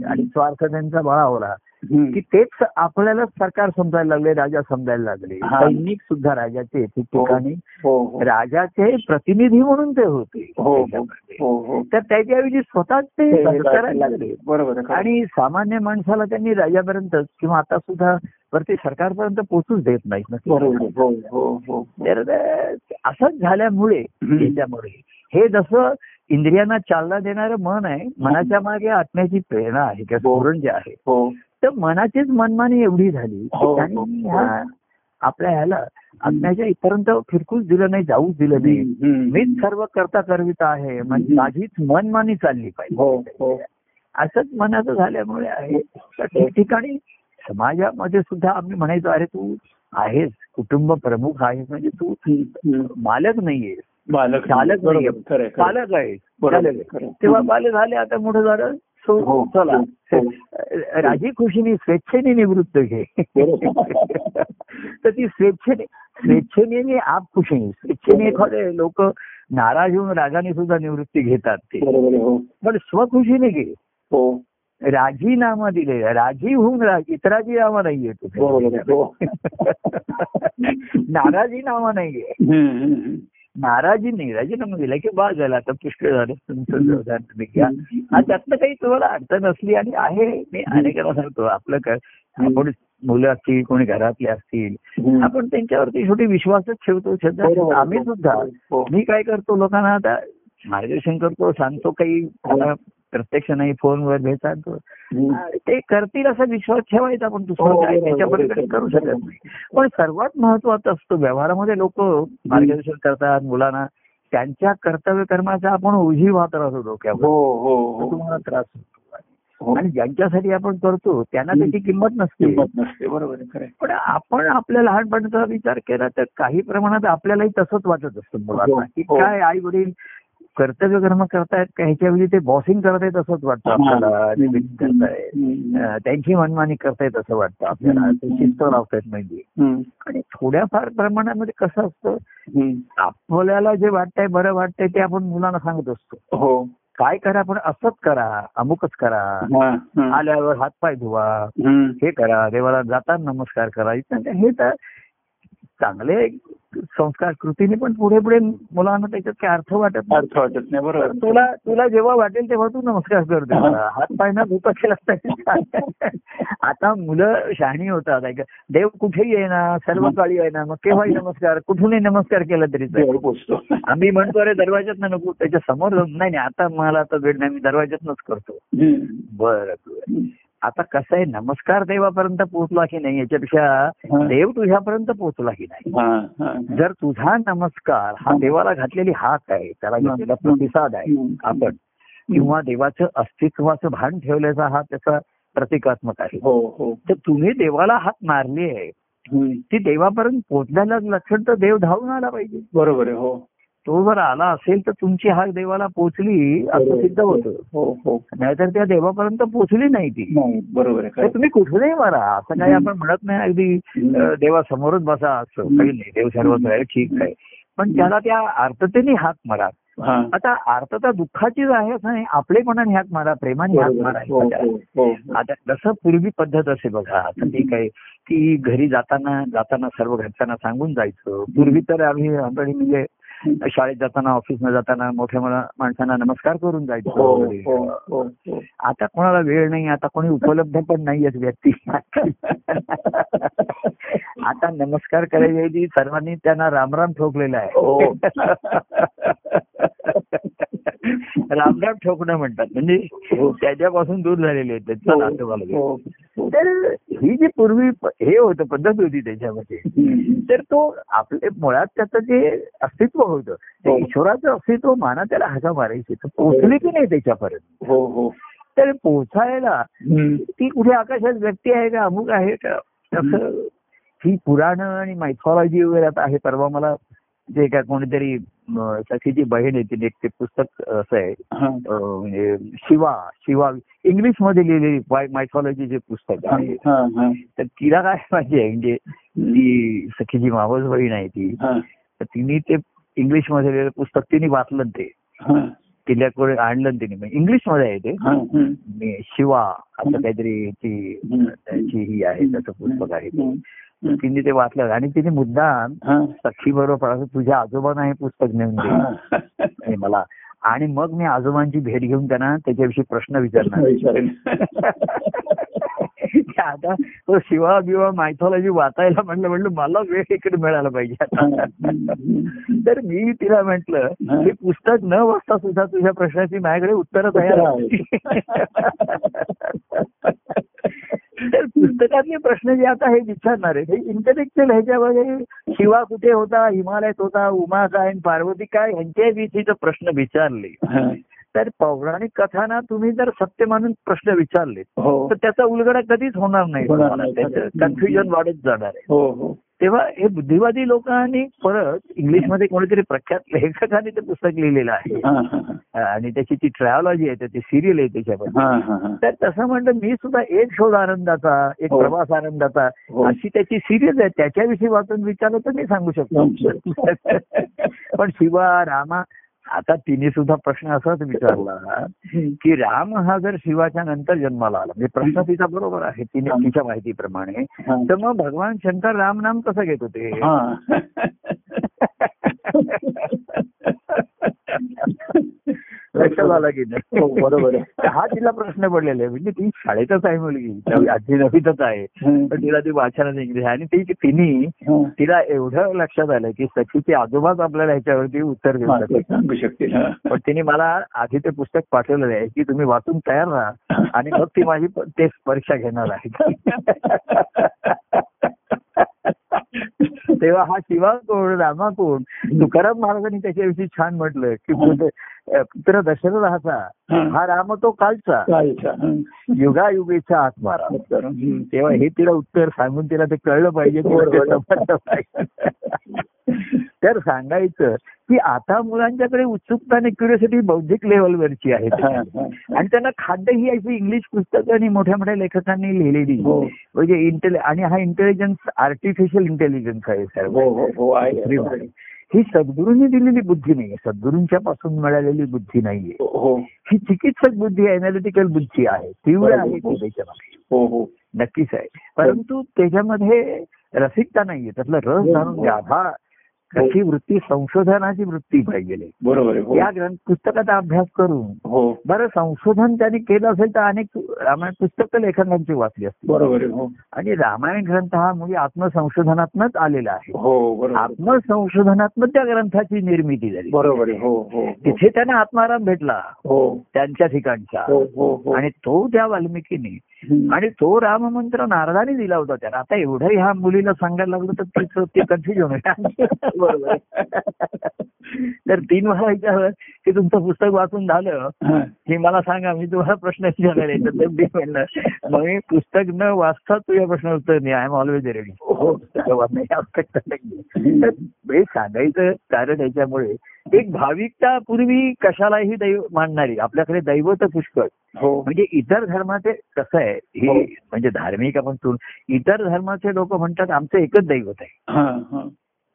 आणि स्वार्थ त्यांचा बळावला हम्म. की तेच आपल्याला सरकार समजायला लागले राजा समजायला लागले. सैनिक सुद्धा राजाचे ठिकठिकाणी हो. राजाचे प्रतिनिधी म्हणून ते होते. तर त्याच्याऐवजी स्वतःच ते करायला लागले. बरोबर. आणि सामान्य माणसाला त्यांनी राजापर्यंत किंवा आता सुद्धा वरती सरकारपर्यंत पोहोचूच देत नाहीत ना आहे. हो हो हो तर असंच झाल्यामुळे हम्म. याच्यामुळे हे जसं इंद्रियांना चालना देणारं मन आहे मनाच्या मागे आत्म्याची प्रेरणा आहे किंवा हो. स्फुरण जे आहे तर मनाचीच मनमानी एवढी झाली आपल्या ह्याला आत्म्याच्या इथपर्यंत फिरकूच दिलं नाही जाऊच दिलं नाही. मीच सर्व करता करविता आहे म्हणजे. माझीच मनमानी चालली पाहिजे असंच मनाचं झाल्यामुळे आहे तर ठिकठिकाणी समाजामध्ये सुद्धा आम्ही म्हणायचो अरे तू आहेस कुटुंब प्रमुख आहेस म्हणजे तू. मालक बालक चालक नाहीये. पालक आहे. तेव्हा बाल झाले आता मोठं झालं हो, चला. हो, राजी खुशीने स्वेच्छेने निवृत्त घे. तर ती स्वेच्छेने स्वेच्छेने आप खुशीने स्वेच्छेने एखादे लोक नाराज होऊन रागाने सुद्धा निवृत्ती घेतात ते. हो. पण स्वखुशीने घे. हो. राजीनामा दिले राजी होऊन राज इतराजी नामा नाहीये हो. नाराजी नामा नाहीये. हम्म, हम्म, नाराजी नाही. राजीनामा दिला की बा झाला. आता पुष्कळ झालं. तुमचं व्यवधान तुम्ही घ्या. त्यातनं काही तुम्हाला अडचण असली आणि आहे. मी अनेकांना सांगतो आपलं काय आपण मुलं असतील कोणी घरातले असतील. आपण त्यांच्यावरती शेवटी विश्वासच ठेवतो. श्रद्धा. आम्ही सुद्धा हो. मी काय करतो लोकांना आता मार्गदर्शन करतो सांगतो काही आता प्रत्यक्ष नाही फोनवर हम्म. ते करतील असा विश्वास ठेवायचा आपण दुसरं हो, काय बरोबर, त्याच्या बरोबर. पलीकडे करू शकत नाही पण सर्वात महत्वाचं असतं व्यवहारामध्ये लोक मार्गदर्शन करतात मुलांना त्यांच्या कर्तव्य कर्माचा आपण ओझी वाहत राहतो डोक्यावर हो हो तुम्हाला त्रास होतो. आणि ज्यांच्यासाठी आपण करतो त्यांना त्याची किंमत नसते नसते बरोबर. पण आपण आपल्या लहानपणाचा विचार केला तर काही प्रमाणात आपल्यालाही तसंच वाटत असतं मुलांना की. काय आई वडील कर्तव्य कर्म करतायत का ह्याच्याऐवजी ते बॉसिंग करतायत असंच वाटतं आपल्याला. करतायत. त्यांची मनमानी करतायत असं वाटतं आपल्याला. हम्म. ते शिस्त लावतायत म्हणजे. आणि थोड्याफार प्रमाणामध्ये कसं असतं. आपल्याला जे वाटतंय बरं वाटतंय ते आपण मुलांना सांगत असतो. हो. काय करा पण असंच करा अमुकच करा. आल्यावर हातपाय धुवा. हे करा देवाला जाताना नमस्कार करा. हे तर चांगले संस्कार कृतीने पण पुढे पुढे मुलांना त्याच्यात काय अर्थ वाटत नाही. अर्थ वाटत नाही बरोबर. तुला तुला जेव्हा वाटेल तेव्हा तू नमस्कार कर हात पाय न धुता केला पाहिजे आता मुलं शहाणी होतात. ऐका देव कुठेही आहे ना सर्व काळी आहे ना मग केव्हाही नमस्कार कुठूनही नमस्कार केला तरी पोचतो. आम्ही म्हणतो अरे दरवाज्यात नको. त्याच्यासमोर नाही नाही आता मला आता वेळ नाही मी दरवाज्यातनच करतो. बरं. आता कसं आहे नमस्कार देवापर्यंत पोहोचला की नाही याच्यापेक्षा. देव तुझ्यापर्यंत पोहोचला की नाही. जर तुझा नमस्कार हा देवाला घातलेली हाक आहे त्याला घेतलेला प्रतिसाद आहे. आपण किंवा देवाचं अस्तित्वाचं भान ठेवल्याचा हा त्याचा प्रतिकात्मक आहे हो हो तर तुम्ही देवाला हाक मारली आहे. ती देवापर्यंत पोहोचल्याला लक्षण तर देव धावून आला पाहिजे बरोबर आहे हो तो जर आला असेल तर तुमची हाक देवाला पोहोचली असं सिद्ध होतं. हो हो. नाहीतर त्या देवापर्यंत पोहोचली नाही ती. नाही बरोबर आहे तुम्ही कुठेही मारा. असं काही आपण म्हणत नाही अगदी देवासमोरच बसा असं काही नाही. देव सर्वच आहे ठीक आहे. पण त्याला त्या आर्ततेने हाक मारा. आता आर्तता दुःखाचीच आहे असं नाही. आपलेपणाने हाक मारा प्रेमाने हाक मारा हो. आता जसं पूर्वी पद्धत असे बघा आता ठीक आहे की घरी जाताना जाताना सर्व घरच्यांना सांगून जायचं. पूर्वी तर आम्ही आम्ही म्हणजे शाळेत जाताना ऑफिसला जाताना मोठ्या मोठ्या माणसांना नमस्कार करून जायचो हो. हो हो आता कोणाला वेळ नाही आता कोणी उपलब्ध पण नाही आहेत व्यक्ती आता नमस्कार करायच्या सर्वांनी त्यांना रामराम ठोकलेला. आहे रामराम ठोकणं म्हणतात म्हणजे. त्याच्यापासून दूर झालेले आहेत त्यांचं. तर ही जी पूर्वी हे होतं पद्धत होती त्याच्यामध्ये. तर तो आपले मुळात त्याचं जे अस्तित्व होतं. ते हो. ईश्वराचं अस्तित्व माना त्याला हाका मारायची. तर पोहोचली की नाही त्याच्यापर्यंत? हो हो. तर पोचायला हम्म. ती कुठे आकाशात व्यक्ती आहे का? अमुक आहे का? असं ही पुराण आणि मायथॉलॉजी वगैरे आता आहे. परवा मला जे काय कोणीतरी सखीची बहीण आहे तिने एक ते पुस्तक असं आहे. हा. म्हणजे शिवा शिवा. इंग्लिशमध्ये लिहिलेली मायथॉलॉजीचे पुस्तक हा, आहे. हा, हा. तर तिला काय पाहिजे? म्हणजे ती सखीची मावस बहीण आहे ती. हा, तर तिने ते इंग्लिशमध्ये लिहिलेलं पुस्तक तिने वाचलं ते. किल्ल्याकडे आणलं तिने. इंग्लिशमध्ये आहे ते. शिवा असं काहीतरी ती हं. त्याची ही आहे त्याचं पुस्तक आहे. तिने ते वाचलं आणि तिने मुद्दाम. सखी बरोबर तुझ्या आजोबांना हे पुस्तक नेऊन दे. मला. आणि मग मी आजोबांची भेट घेऊन त्यांना त्याच्याविषयी प्रश्न विचारणार. की आता तो शिवा बिवा मायथॉलॉजी वाचायला म्हणलं म्हणलं मला वेळ इकडे मिळाला पाहिजे. आता. तर मी तिला म्हंटल हा. पुस्तक न वाचता सुद्धा तुझ्या प्रश्नाची माझ्याकडे उत्तर तयार. तर पुस्तकातले प्रश्न जे आता हे विचारणार आहे हे इंटलेक्च्युअल ह्याच्यामध्ये शिवा कुठे होता हिमालयात होता उमा काय पार्वती काय यांच्या विषयीचे प्रश्न विचारले. तर पौराणिक कथाना तुम्ही जर सत्य मानून प्रश्न विचारले हो. तर त्याचा उलगडा कधीच होणार नाही. त्याचं कन्फ्युजन वाढत जाणार आहे. हो हो. तेव्हा हे बुद्धिवादी लोकांनी परत इंग्लिशमध्ये कोणीतरी प्रख्यात लेखकाने ते पुस्तक लिहिलेलं आहे. आणि त्याची ती ट्रॅव्हलॉजी आहे ती सिरियल आहे त्याच्यामध्ये. तर तसं म्हणलं मी सुद्धा एक शोध आनंदाचा एक. प्रवास आनंदाचा. अशी त्याची सिरियल आहे. त्याच्याविषयी वाचून विचारलं तर मी सांगू शकतो. पण शिवा रामा आता तिने सुद्धा प्रश्न असाच विचारला. की राम हा जर शिवाच्या नंतर जन्माला आला म्हणजे प्रश्न तिचा बरोबर आहे तिने. तिच्या माहितीप्रमाणे. तर मग भगवान शंकर राम नाम कसं घेत होते हा. लक्षात आलं की नाही? हो, बरोबर हा तिला प्रश्न पडलेला आहे. म्हणजे ती शाळेतच आहे मुलगी. आजी नवीतच आहे. हं. पण तिला ती वाचनात इंग्लिश आहे. आणि ती तिने हा. तिला एवढं लक्षात आलं की सखीचे आजोबाच आपल्याला ह्याच्यावरती उत्तर देऊ हा, ते सांगू शकतील हा. पण तिने मला आधी ते पुस्तक पाठवलेलं आहे की तुम्ही वाचून तयार राहा आणि मग ती माझी टेस्ट परीक्षा घेणार आहे. तेव्हा हा शिवा कोण रामा कोण तुकाराम महाराजांनी त्याच्याविषयी छान म्हटलं की पुत्र दशरथाचा हा. हा राम तो कालचा हं. युगायुगेचा आत्मारा हं. तेव्हा हे तिला उत्तर सांगून तिला ते कळलं पाहिजे. तर सांगायचं की आता मुलांच्याकडे उत्सुकता आणि क्युरियोसिटी बौद्धिक लेवलवरची आहे हा, हा. आणि त्यांना खाद्य ही अशी इंग्लिश पुस्तकं आणि मोठ्या मोठ्या लेखकांनी लिहिलेली हो म्हणजे इंटेलि आणि हा इंटेलिजन्स आर्टिफिशियल इंटेलिजन्स आहे सर्व हो हो हो. ही सद्गुरूंनी दिलेली बुद्धी नाहीये. सद्गुरूंच्या पासून मिळालेली बुद्धी नाहीये. हो ही. चिकित्सक बुद्धी अनालिटिकल बुद्धी आहे. तीव्र आहे त्याच्यामध्ये हो हो. नक्कीच आहे. परंतु त्याच्यामध्ये रसिकता नाहीये. त्यातला रस हो, जाणून हो. घ्या. हा कशी वृत्ती संशोधनाची वृत्ती पाहिजे. बरोबर हो. या ग्रंथ पुस्तकाचा अभ्यास करून हो. बरं संशोधन त्यांनी केलं असेल तर अनेक रामायण पुस्तक लेखकांची वाचली असतील. बरोबर हो. आणि रामायण ग्रंथ हा मुली आत्मसंशोधनातनच आलेला आहे. हो बरोबर आत्मसंशोधनातनं त्या ग्रंथाची निर्मिती झाली. बरोबर आहे हो हो हो. तिथे त्यांना आत्माराम भेटला. हो. त्यांच्या ठिकाणचा. हो हो हो. आणि तो त्या वाल्मिकीने हं. आणि तो राममंत्र नारदाने दिला होता त्याला. आता एवढं ह्या मुलीला सांगायला लागलं तर तिचं ते कन्फ्युजन आहे बरोबर. तर तीन वेळा विचारलं की तुमचं पुस्तक वाचून झालं हा. मला सांगा मी तुम्हाला प्रश्न विचारणार आहे. तर ते म्हणलं मग मी पुस्तक न वाचता तुझ्या प्रश्न उत्तर नाही आय एम ऑलवेज रेडी हो. हे सांगायचं कारण याच्यामुळे एक भाविकता पूर्वी कशालाही दैव मानणारी आपल्याकडे दैवत पुष्कळ. हो. म्हणजे इतर धर्माचे कसं आहे हो. हे. म्हणजे धार्मिक आपण इतर धर्माचे लोक म्हणतात आमचं एकच दैवत आहे.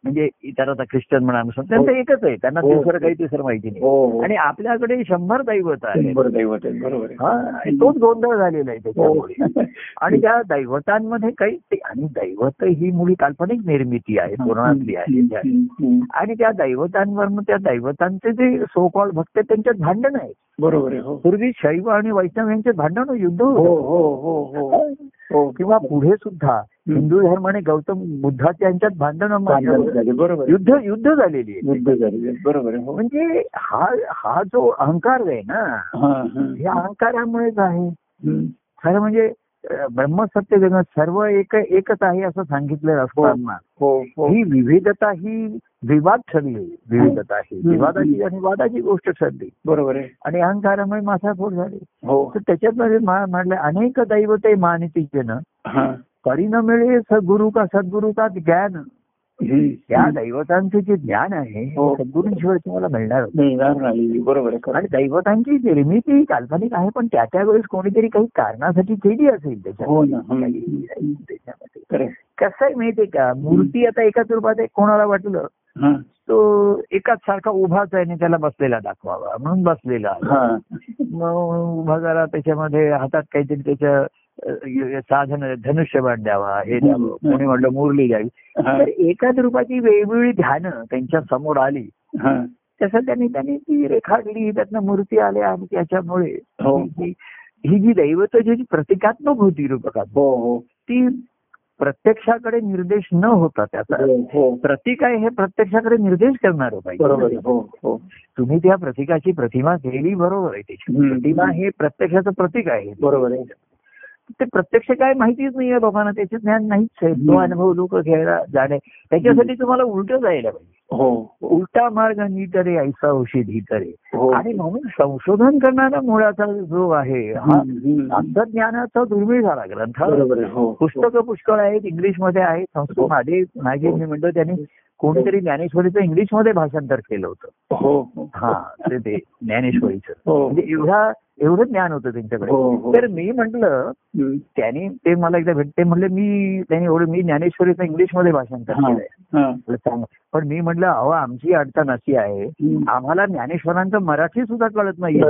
म्हणजे इतर आता ख्रिश्चन म्हणा मुसलमान, त्यांचं एकच आहे. त्यांना हो. दुसरं काही तिसरं माहिती नाही. हो हो. आणि आपल्याकडे शंभर दैवत आहे शंभर दैवत आहे बरोबर आहे. हा आणि तोच गोंधळ झालेला आहे त्याच्यामुळे. हो. आणि त्या दैवतांमध्ये काही ते- आणि दैवत ही मुळी काल्पनिक निर्मिती आहे पुराणातली आहे. हं, हं, हं. आणि त्या दैवतांवर त्या दैवतांचे जे सो कॉल भक्त आहेत, त्यांच्यात भांडण आहे बरोबर आहे हो. पूर्वी शैव आणि वैष्णव यांचे भांडण युद्ध हो. हो हो हो. हो. किंवा पुढे सुद्धा हिंदू धर्म आणि गौतम बुद्धाच्या यांच्यात भांडण बरोबर. युद्ध युद्ध झालेली आहे. युद्ध झालेले आहेत, बरोबर हो. म्हणजे हा हा जो अहंकार आहे ना हा हा. या अहंकारामुळेच आहे. हं. खरं म्हणजे ब्रह्मसत्य जगत सर्व एक एकच आहे असं सांगितलं असताना. हो हो. ही विविधता ही विवाद ठरली विविधता ही. विवादाची आणि वादाची गोष्ट ठरली. बरोबर आहे. आणि अहंकारामुळे माथाफोड झाली. हो. तर त्याच्यामध्ये म्हटलं अनेक दैवते मानिती जन हा. करी न मिळे सद्गुरु का सद्गुरु का ज्ञान. हं. त्या दैवतांचे जे ज्ञान आहे हो. सद्गुरूंशिवाय तुम्हाला मिळणार नाही. मिळणार नाही बरोबर. आणि दैवतांची निर्मिती काल्पनिक आहे पण त्या त्या वेळेस कोणीतरी काही कारणासाठी केली असेल हो हं. त्याच्यामध्ये. कसं आहे माहितीये का मूर्ती आता एकाच रूपात कोणाला वाटलं तो एकाच सारखा उभाच आहे आणि त्याला बसलेला दाखवावा म्हणून बसलेला. हा उभा जरा त्याच्यामध्ये हातात काहीतरी त्याच्या साधन धनुष्यबाण द्यावा हे द्यावं. कोणी म्हटलं मुरली द्यावी तर एकाच रूपाची वेगवेगळी ध्यानं त्यांच्यासमोर आली. तसं त्यांनी त्यांनी ती रेखाटली त्यातनं मूर्ती आल्या आणि त्याच्यामुळे हो. ही जी- दैवत जी प्रतिकात्मक होती रूपकात हो हो. ती प्रत्यक्षाकडे निर्देश न होता त्याचा. हो प्रतीक आहे हे प्रत्यक्षाकडे निर्देश करणार बरोबर पाहिजे. हो हो. तुम्ही त्या प्रतीकाची प्रतिमा केली बरोबर आहे. त्याची. प्रतिमा हे प्रत्यक्षाचं प्रतीक आहे. बरोबर आहे. ते प्रत्यक्ष काय माहितीच नाहीये लोकांना त्याचे ज्ञान नाहीच आहे. तो. अनुभव लोक घ्यायला जाणे. त्याच्यासाठी तुम्हाला उलट जायला पाहिजे. हो. उलटा मार्ग नीतरे ऐसा औषधी तरे. हो. आणि म्हणून संशोधन करणारा मुळाचा जो आहे हा हम्म, हम्म. असं ज्ञानाचा दुर्मिळ झाला ग्रंथ. आहे. हो पुस्तकं पुष्कळ आहेत इंग्लिशमध्ये आहेत. संस्कृत माझे माझे मी म्हणतो त्यांनी कोणीतरी ज्ञानेश्वरीचं इंग्लिशमध्ये भाषांतर केलं होतं. हो हो. हा ते ज्ञानेश्वरीचं. हो. म्हणजे एवढा एवढं ज्ञान होतं त्यांच्याकडे हो, हो. तर मी म्हटलं. त्यांनी ते मला एकदा भेटते म्हणले मी त्यांनी एवढं मी ज्ञानेश्वरीचं इंग्लिशमध्ये भाषांतर केलंय. पण मी म्हटलं अहो आमची अडचण अशी आहे. आम्हाला ज्ञानेश्वरांचं मराठी सुद्धा कळत नाहीये.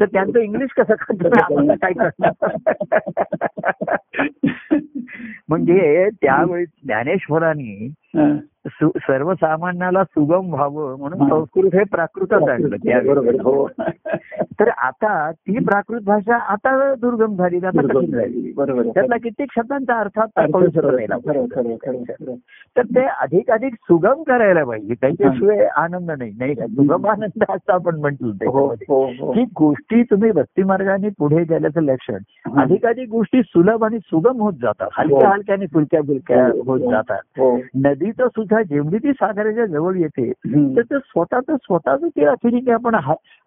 तर त्यांचं इंग्लिश कसं कळतं आम्हाला काय कळणार म्हणजे त्यावेळी ज्ञानेश्वरांनी सर्वसामान्याला सुगम व्हावं म्हणून. संस्कृत हे प्राकृतच आहे. हो तर आता ती प्राकृत भाषा आता दुर्गम झाली बरोबर. त्यातला कित्येक शब्दांचा अर्थ आता कळू शकत. तर ते अधिक अधिक सुगम करायला पाहिजे त्याच्याशिवाय आनंद नाही नाही का सुगम आनंद असं आपण म्हटलं हो. हो हो गोष्टी तुम्ही भक्तिमार्गाने पुढे गेल्याचं लक्षण हा. अधिकाधिक गोष्टी सुलभ आणि सुगम होत जातात हलक्या. हलक्याने फुलक्या फुलक्या होत. जातात नदीचं सुद्धा जेवढी ती सागराच्या जवळ येते. तर ते स्वतःच स्वतःच ते अतिरिक्त आपण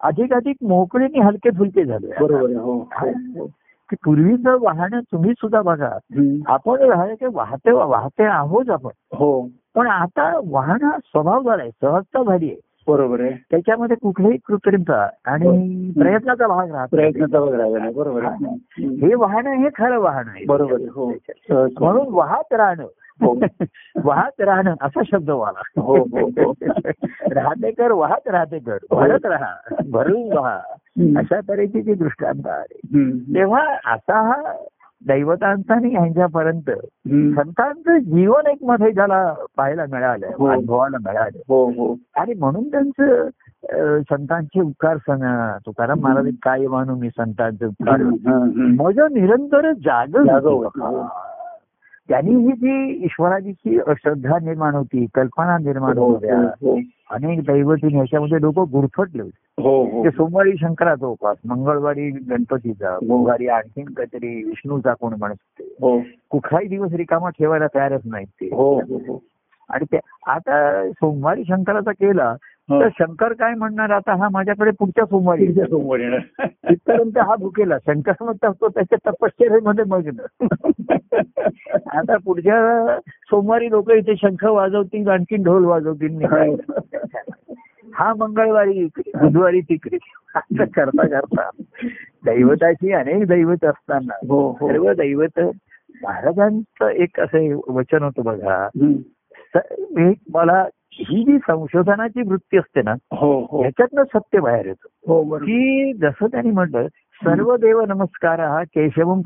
अधिकाधिक मोकळीने हलके फुलके झालो बरोबर. हो हो. की पूर्वीचं वाहन तुम्ही सुद्धा बघा. आपण राहायचे वाहते वाहते आहोत आपण हो पण आता वाहन स्वभाव झालाय सहजता झाली आहे बरोबर आहे. त्याच्यामध्ये कुठल्याही कृत्रिमता आणि प्रयत्नाचा भाग राहत. प्रयत्नाचा वगैरे राहिला बरोबर. हे. वाहन हे खरं वाहन आहे. बरोबर आहे. हो. म्हणून वाहत राहणं. हो. वाहत राहणं असा शब्द वाला. हो, हो, हो. राहते कर वाहत राहते कर. भरत राहा भरून हम्म. अशा तऱ्हेची जी दृष्टांत आहे. तेव्हा असा हा दैवतांचा आणि ह्यांच्यापर्यंत हम्म. संतांचं जीवन एक मध्ये ज्याला पाहायला मिळालं हो. अनुभवाला मिळालं हो हो आणि म्हणून त्यांचं संतांचे उपकार सण तुकाराम महाराज काय मानू मी संतांचे उपकार. मज निरंतर जाग. त्यांनी ही जी ईश्वराची श्रद्धा निर्माण होती कल्पना निर्माण होत्या अनेक दैवतीन ह्याच्यामध्ये लोक गुरफटले. होते हो हो. ते सोमवारी शंकराचा उपास मंगळवारी गणपतीचा बुधवारी आणखीन काहीतरी विष्णूचा कोण म्हणत होते. हो. कुठलाही दिवस रिकामा ठेवायला तयारच नाहीत ते. हो हो हो. आणि ते आता सोमवारी शंकराचा केला तर शंकर काय म्हणणार आता? हा माझ्याकडे पुढच्या सोमवारी येणार तिथपर्यंत हा भुकेला. शंकर म्हणतात तो त्याच्या तपश्चर्यामध्ये मग्न. आता पुढच्या सोमवारी लोक इथे शंख वाजवतील आणखीन ढोल वाजवतील काय. हा. मंगळवारी इकडे बुधवारी तिकडे. असं करता करता. दैवताची अनेक दैवत असताना. हो हो. सर्व दैवत महाराजांचं एक असं वचन होतं बघा. मला ही जी संशोधनाची वृत्ती असते ना हो हो. ह्याच्यातनं सत्य बाहेर येतं. हो की जसं त्यांनी म्हटलं सर्व देव नमस्कार हा केशवम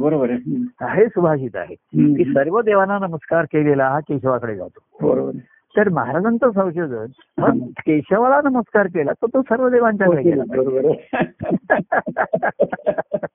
बरोबर आहे. हे सुभाषित आहे. की. सर्व देवांना नमस्कार केलेला हा केशवाकडे जातो. बरोबर. तर महाराजांचं संशोधन मग केशवाला नमस्कार केला तर तो सर्व देवांच्याकडे गेला बरोबर आहे.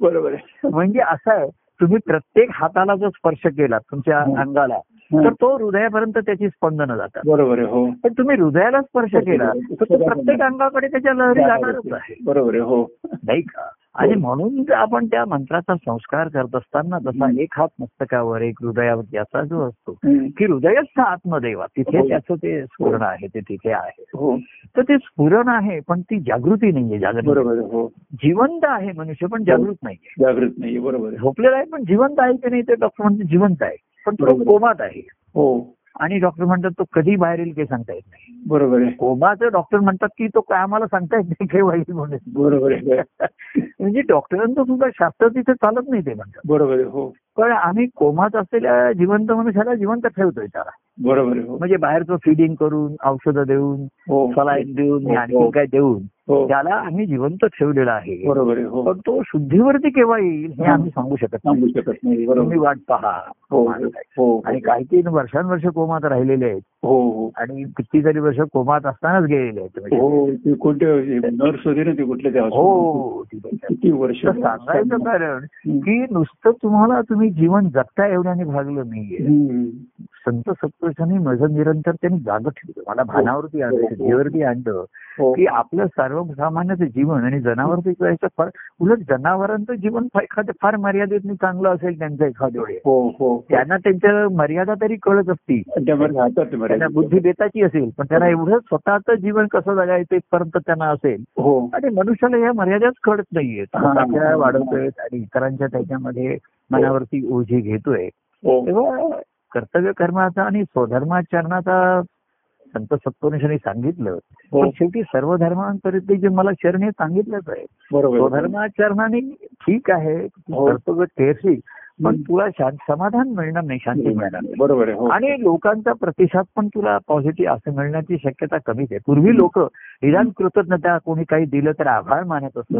बरोबर म्हणजे असं आहे तुम्ही प्रत्येक हाताला जो स्पर्श केला तुमच्या. अंगाला तर तो हृदयापर्यंत त्याची स्पंदनं जातात. बरोबर हो. पण तुम्ही हृदयाला स्पर्श केला तर तो प्रत्येक अंगाकडे त्याच्या लहरी जाणारच आहे. बरोबर आहे हो. नाही का? आणि म्हणून जर आपण त्या मंत्राचा संस्कार करत असताना जसा एक हात मस्तकावर एक हृदयावर याचा जो असतो. की हृदयच आत्मदेवा तिथे हो. त्याचं ते स्फुरण आहे ते तिथे आहे. हो. तर ते स्फुरण आहे पण ती जागृती नाहीये जागृती. हो. जिवंत आहे मनुष्य पण जागृत नाहीये. जागृत नाही बरोबर. झोपलेला आहे पण जिवंत आहे की नाही ते डॉक्टर म्हणते जिवंत आहे. पण तो. कोमात आहे. हो. आणि डॉक्टर म्हणतात तो कधी बाहेर येईल काही सांगता येत नाही. बरोबर आहे. कोमाचं डॉक्टर म्हणतात की तो काय आम्हाला सांगता येत नाही केव्हा येईल म्हणून बरोबर आहे म्हणजे डॉक्टरांचं सुद्धा शास्त्र तिथे चालत नाही ते म्हणतात. बरोबर आहे हो. पण आम्ही कोमात असलेल्या जिवंत मनुष्याला जिवंत ठेवतोय त्याला. बरोबर आहे हो. म्हणजे बाहेरचं फिडिंग करून औषधं देऊन हो. सलाईन देऊन हो, आणखी. काय देऊन. त्याला आम्ही जिवंत ठेवलेला आहे बरोबर हो पण तो शुद्धीवरती केव्हा येईल हे हा. आम्ही सांगू शकत नाही सांगू शकत नाही तुम्ही वाट पहा हो. हो आणि काही काही वर्षानुवर्ष कोमात राहिलेले आहेत हो हो आणि कितीतरी वर्ष कोमात असतानाच गेलेले आहेत. हो कोणते नर्स ना ते कुठले हो. किती वर्ष सांगायचं कारण. की नुसतं तुम्हाला तुम्ही जीवन जगता एवढ्याने भागलं नाहीये. संत सत्पुरुषांनी माझं निरंतर त्यांनी जाग ठेवलं मला भानावरती आणलं हो. शुद्धीवरती आणलं हो की आपलं सर्वसामान्याचं जीवन आणि जनावरचं याचं फार उलट जनावरांचं जीवन एखादं फार मर्यादित चांगलं असेल त्यांचं एखाद्या वेळी हो हो. त्यांना त्यांच्या मर्यादा तरी कळत असतील. त्यामध्ये राहतात ते त्यांना. बुद्धी बेताची असेल पण त्यांना एवढं स्वतःचं जीवन कसं जगायचं इथपर्यंत त्यांना असेल. हो. आणि मनुष्याला या मर्यादाच कळत नाहीयेत. आपल्याला वाढवतोय आणि इतरांच्या त्याच्यामध्ये मनावरती ओझी घेतोय. तेव्हा कर्तव्य कर्माचा आणि स्वधर्माचरणाचा संत सत्पुरुषांनी सांगितलं. हो. पण शेवटी सर्व धर्मांपर्यंत जे मला चरण हे सांगितलंच आहे. बरोबर. स्वधर्माचरणाने ठीक आहे हो. कर्तव्य केरशील पण. तुला शांत समाधान मिळणार नाही शांती मिळणार नाही. बरोबर हो. आणि लोकांचा प्रतिसाद पण तुला पॉझिटिव्ह असं मिळण्याची शक्यता कमीच आहे. पूर्वी लोक निदान कृतज्ञता कोणी काही दिलं तर आभार मानत असत.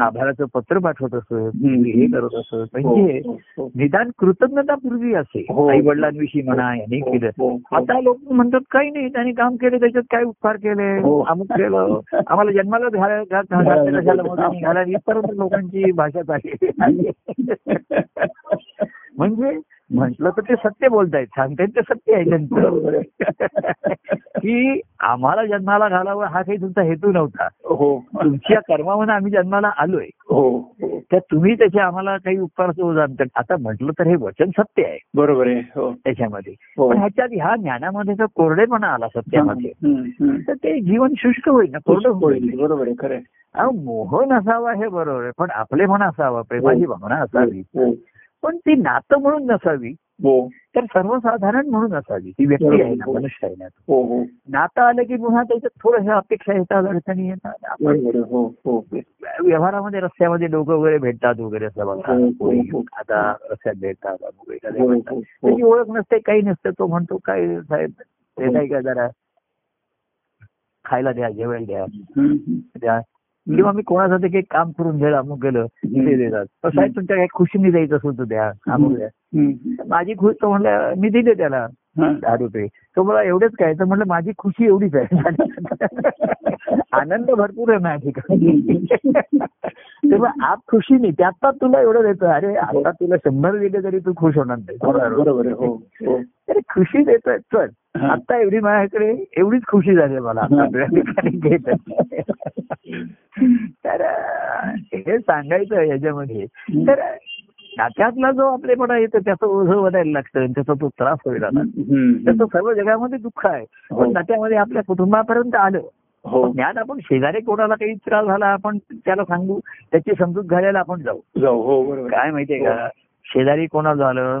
आभाराचं पत्र पाठवत असत. हे करत असत हो, म्हणजे हो, हो. निदान कृतज्ञता पूर्वी असे. आई वडिलांविषयी म्हणा यांनी केलं. आता लोक म्हणतात काही नाही त्यांनी काम केलं त्याच्यात काय उपकार केले. अमुक केलं आम्हाला जन्माला इथपर्यंत लोकांची भाषा झाली म्हणजे म्हटलं तर ते सत्य बोलतायत. सांगतायत ते सत्य आहे त्यांचं की आम्हाला जन्माला घालावं हा काही तुमचा हेतू नव्हता. हो. तुमच्या कर्मामध्ये आम्ही जन्माला आलोय. हो. तर तुम्ही त्याचे आम्हाला काही उपकार आता म्हटलं तर हे वचन सत्य आहे. बरोबर आहे. हो. त्याच्यामध्ये. पण ह्याच्यात ह्या ज्ञानामध्ये जर कोरडेपणा आला सत्यामध्ये. तर ते जीवन शुष्क होईल ना? कोरडं होईल. बरोबर आहे. खरं आहे. अहो, मोह नसावा हे बरोबर आहे. पण आपले म्हणा असावा. प्रेमाची भावना असावी. पण ती नातं म्हणून नसावी. हो. तर सर्वसाधारण म्हणून असावी ती व्यक्ती आहे ना मनुष्य आहे ना. हो हो. नातं आलं की पुन्हा त्याच्यात थोड्याशा अपेक्षा येतात अडचणी येतात. व्यवहारामध्ये रस्त्यामध्ये लोक वगैरे भेटतात वगैरे असं बघा. आता रस्त्यात भेटतात. त्याची ओळख नसते काही नसतं. तो म्हणतो काय साहेब देताय का जरा खायला द्या जेवायला. द्या. किंवा मी कोणासाठी काही काम करून घ्यायला अमुक गेलं ते देतात. तर साहेब तुमच्या काही खुशीने द्यायचं असेल तर द्या अमुक द्या. माझी खुश तो म्हणलं मी दिले त्याला. दहा रुपये तो मला एवढेच काय तर म्हणलं माझी खुशी एवढीच आहे. आनंद भरपूर आहे माझ्या ठिकाणी. तेव्हा आप खुशी नाही ते आता तुला एवढं देतो. अरे आता तुला शंभर दिले तरी तू खुश होणार नाही. बरोबर. आहे. हो हो. अरे खुशी देतोय. चल. हा. आता एवढी माझ्याकडे एवढीच खुशी झाली मला. घेत. तर हे सांगायचं याच्यामध्ये. तर नात्यातला जो आपलेपणा येतो त्याचं ओझं वाटायला लागतं त्याचा तो त्रास होईल. त्याचं सर्व जगामध्ये दुःख आहे. हो. पण नात्यामध्ये आपल्या कुटुंबापर्यंत आलं. हो. ज्ञान आपण शेजारी कोणाला काही त्रास झाला आपण त्याला सांगू. त्याची समजूत घालायला आपण जाऊ. जाऊ. हो बरोबर. काय माहितीये का? शेजारी कोणाला झालं.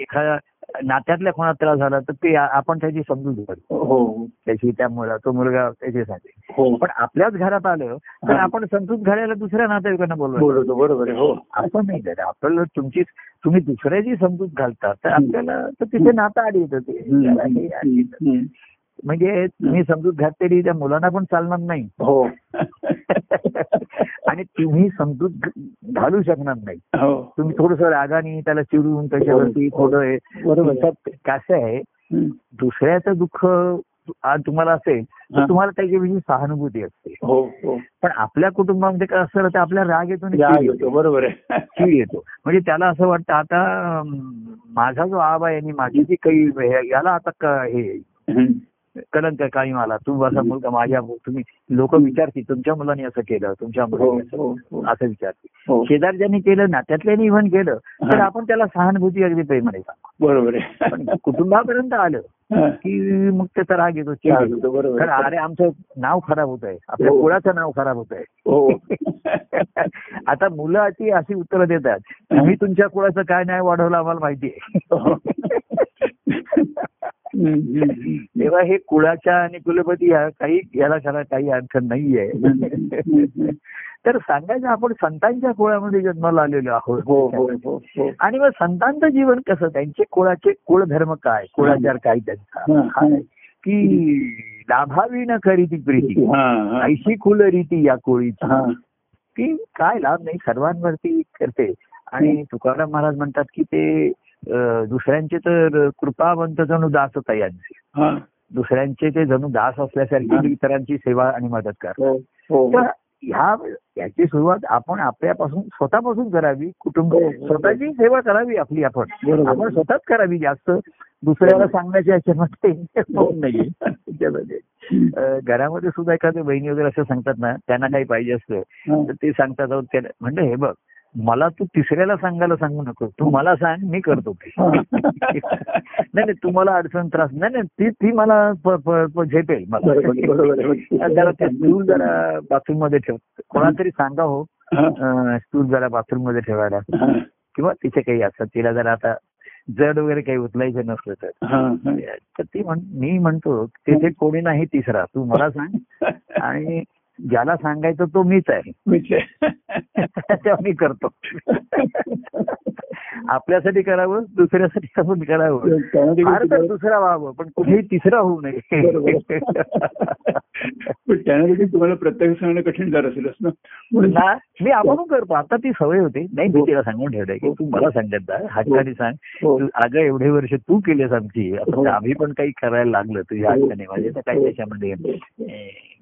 एखाद्या नात्यातल्या कोणाला त्रास झाला तर ते आपण त्याची समजूत घालू हो. त्याची त्या मुला तो मुलगा त्याच्यासाठी. हो. पण आपल्याच घरात आलं तर. आपण समजूत घालायला दुसऱ्या नातेवाईकांना बोलवतो बोलतो बरोबर आहे हो. असं नाही तर आपल्याला तुमची तुम्ही दुसऱ्याची समजूत घालता तर आपल्याला तर तिथे नातं आडी येतं ते म्हणजे तुम्ही समजूत घातलेली त्या मुलांना पण चालणार नाही. हो. आणि तुम्ही समजूत घालू शकणार नाही. हो. तुम्ही थोडस रागाने त्याला चिडून त्याच्यावरती थोडं हे- बरोबर. तुमच्यात कसं आहे. दुसऱ्याचं दुःख आज तुम्हाला असेल तर. तुम्हाला त्याच्याविषयी सहानुभूती असते. हो पण आपल्या कुटुंबामध्ये काय असतं तर आपल्या राग येतो. बरोबर आहे. चीड येतो. म्हणजे त्याला असं वाटतं आता माझा जो आबा आहे आणि माझी जी काही याला आता हे कलंक काही मला. तू असा मुलगा माझ्या तुम्ही लोक विचारतील तुमच्या मुलांनी असं केलं तुमच्या हो मुलांनी असं हो हो. विचारतील. शेजारच्यानी केलं नात्यातल्यानी इव्हन केलं तर. आपण त्याला सहानुभूती अगदी प्रेमाने सांगू बरोबर पण कुटुंबापर्यंत आलं. की मग त्याचा राग येतो बरोबर. कारण. अरे आमचं नाव खराब होत आहे आपल्या. कुळाचं नाव खराब होत आहे हो. आता मुलं अशी अशी उत्तरं देतात तुम्ही तुमच्या कुळाचं काय नाही वाढवलं आम्हाला माहिती आहे. तेव्हा हे कुळाच्या आणि कुलपती ह्या काही याला खरा काही अर्थ नाहीये. तर सांगायचं आपण संतांच्या कुळामध्ये जन्माला आलेलो आहोत. हो हो हो आणि मग संतांचं जीवन कसं? त्यांचे कुळाचे कुळधर्म काय? कुळाचार काय त्यांचा. की लाभावी न करीती प्रीती. ऐशी कुल रीती या कोळीची. की काय लाभ नाही? सर्वांवरती करते. आणि तुकाराम महाराज म्हणतात की ते दुसऱ्यांचे तर कृपावंत जणू दासच आहे यांचे. दुसऱ्यांचे ते जणू दास असल्यासारखी इतरांची सेवा आणि मदत करतात हो हो. तर ह्या याची सुरुवात आपण आपल्यापासून स्वतःपासून करावी. कुटुंब हो. स्वतःची सेवा करावी आपली आपण. आपण स्वतःच करावी जास्त. दुसऱ्याला सांगण्याच्या याच्यामध्ये होत घरामध्ये सुद्धा एखाद्या बहिणी वगैरे असं सांगतात ना त्यांना काही पाहिजे असतं. तर ते सांगतात म्हणजे हे बघ मला तू तिसऱ्याला सांगायला सांगू नको तू मला सांग मी करतो ते. नाही नाही तुम्हाला अडचण त्रास नाही नाही ती ती मला झेपेल मला. जरा ते स्टूल जरा बाथरूममध्ये ठेव कोणाला तरी सांगा हो. स्टूल जरा बाथरूममध्ये ठेवायला. किंवा तिथे काही असतात तिला जरा आता जड वगैरे काही उचलायचं नसलं तर. तर ती म्हण मी म्हणतो तिथे कोणी नाही तिसरा तू मला सांग आणि ज्याला सांगायचं तो मीच आहे. मीच आहे. मी करतो. आपल्यासाठी करावं दुसऱ्यासाठी आपण करावं. तर दुसरा व्हावं पण कुठेही तिसरा होऊ नये. पण त्यामध्ये तुम्हाला प्रत्यक्ष सांगणं कठीण झालं असेलच ना? मी आपण करतो. आता ती सवय होती. नाही मी तिला सांगून ठेवलंय की तू मला सांगत जा. हक्काने सांग. हो. तू अगं एवढे वर्ष तू केलेस आमची. हो. आम्ही पण काही करायला लागलं. तुझ्या हो. हक्काने माझे तर काही त्याच्यामध्ये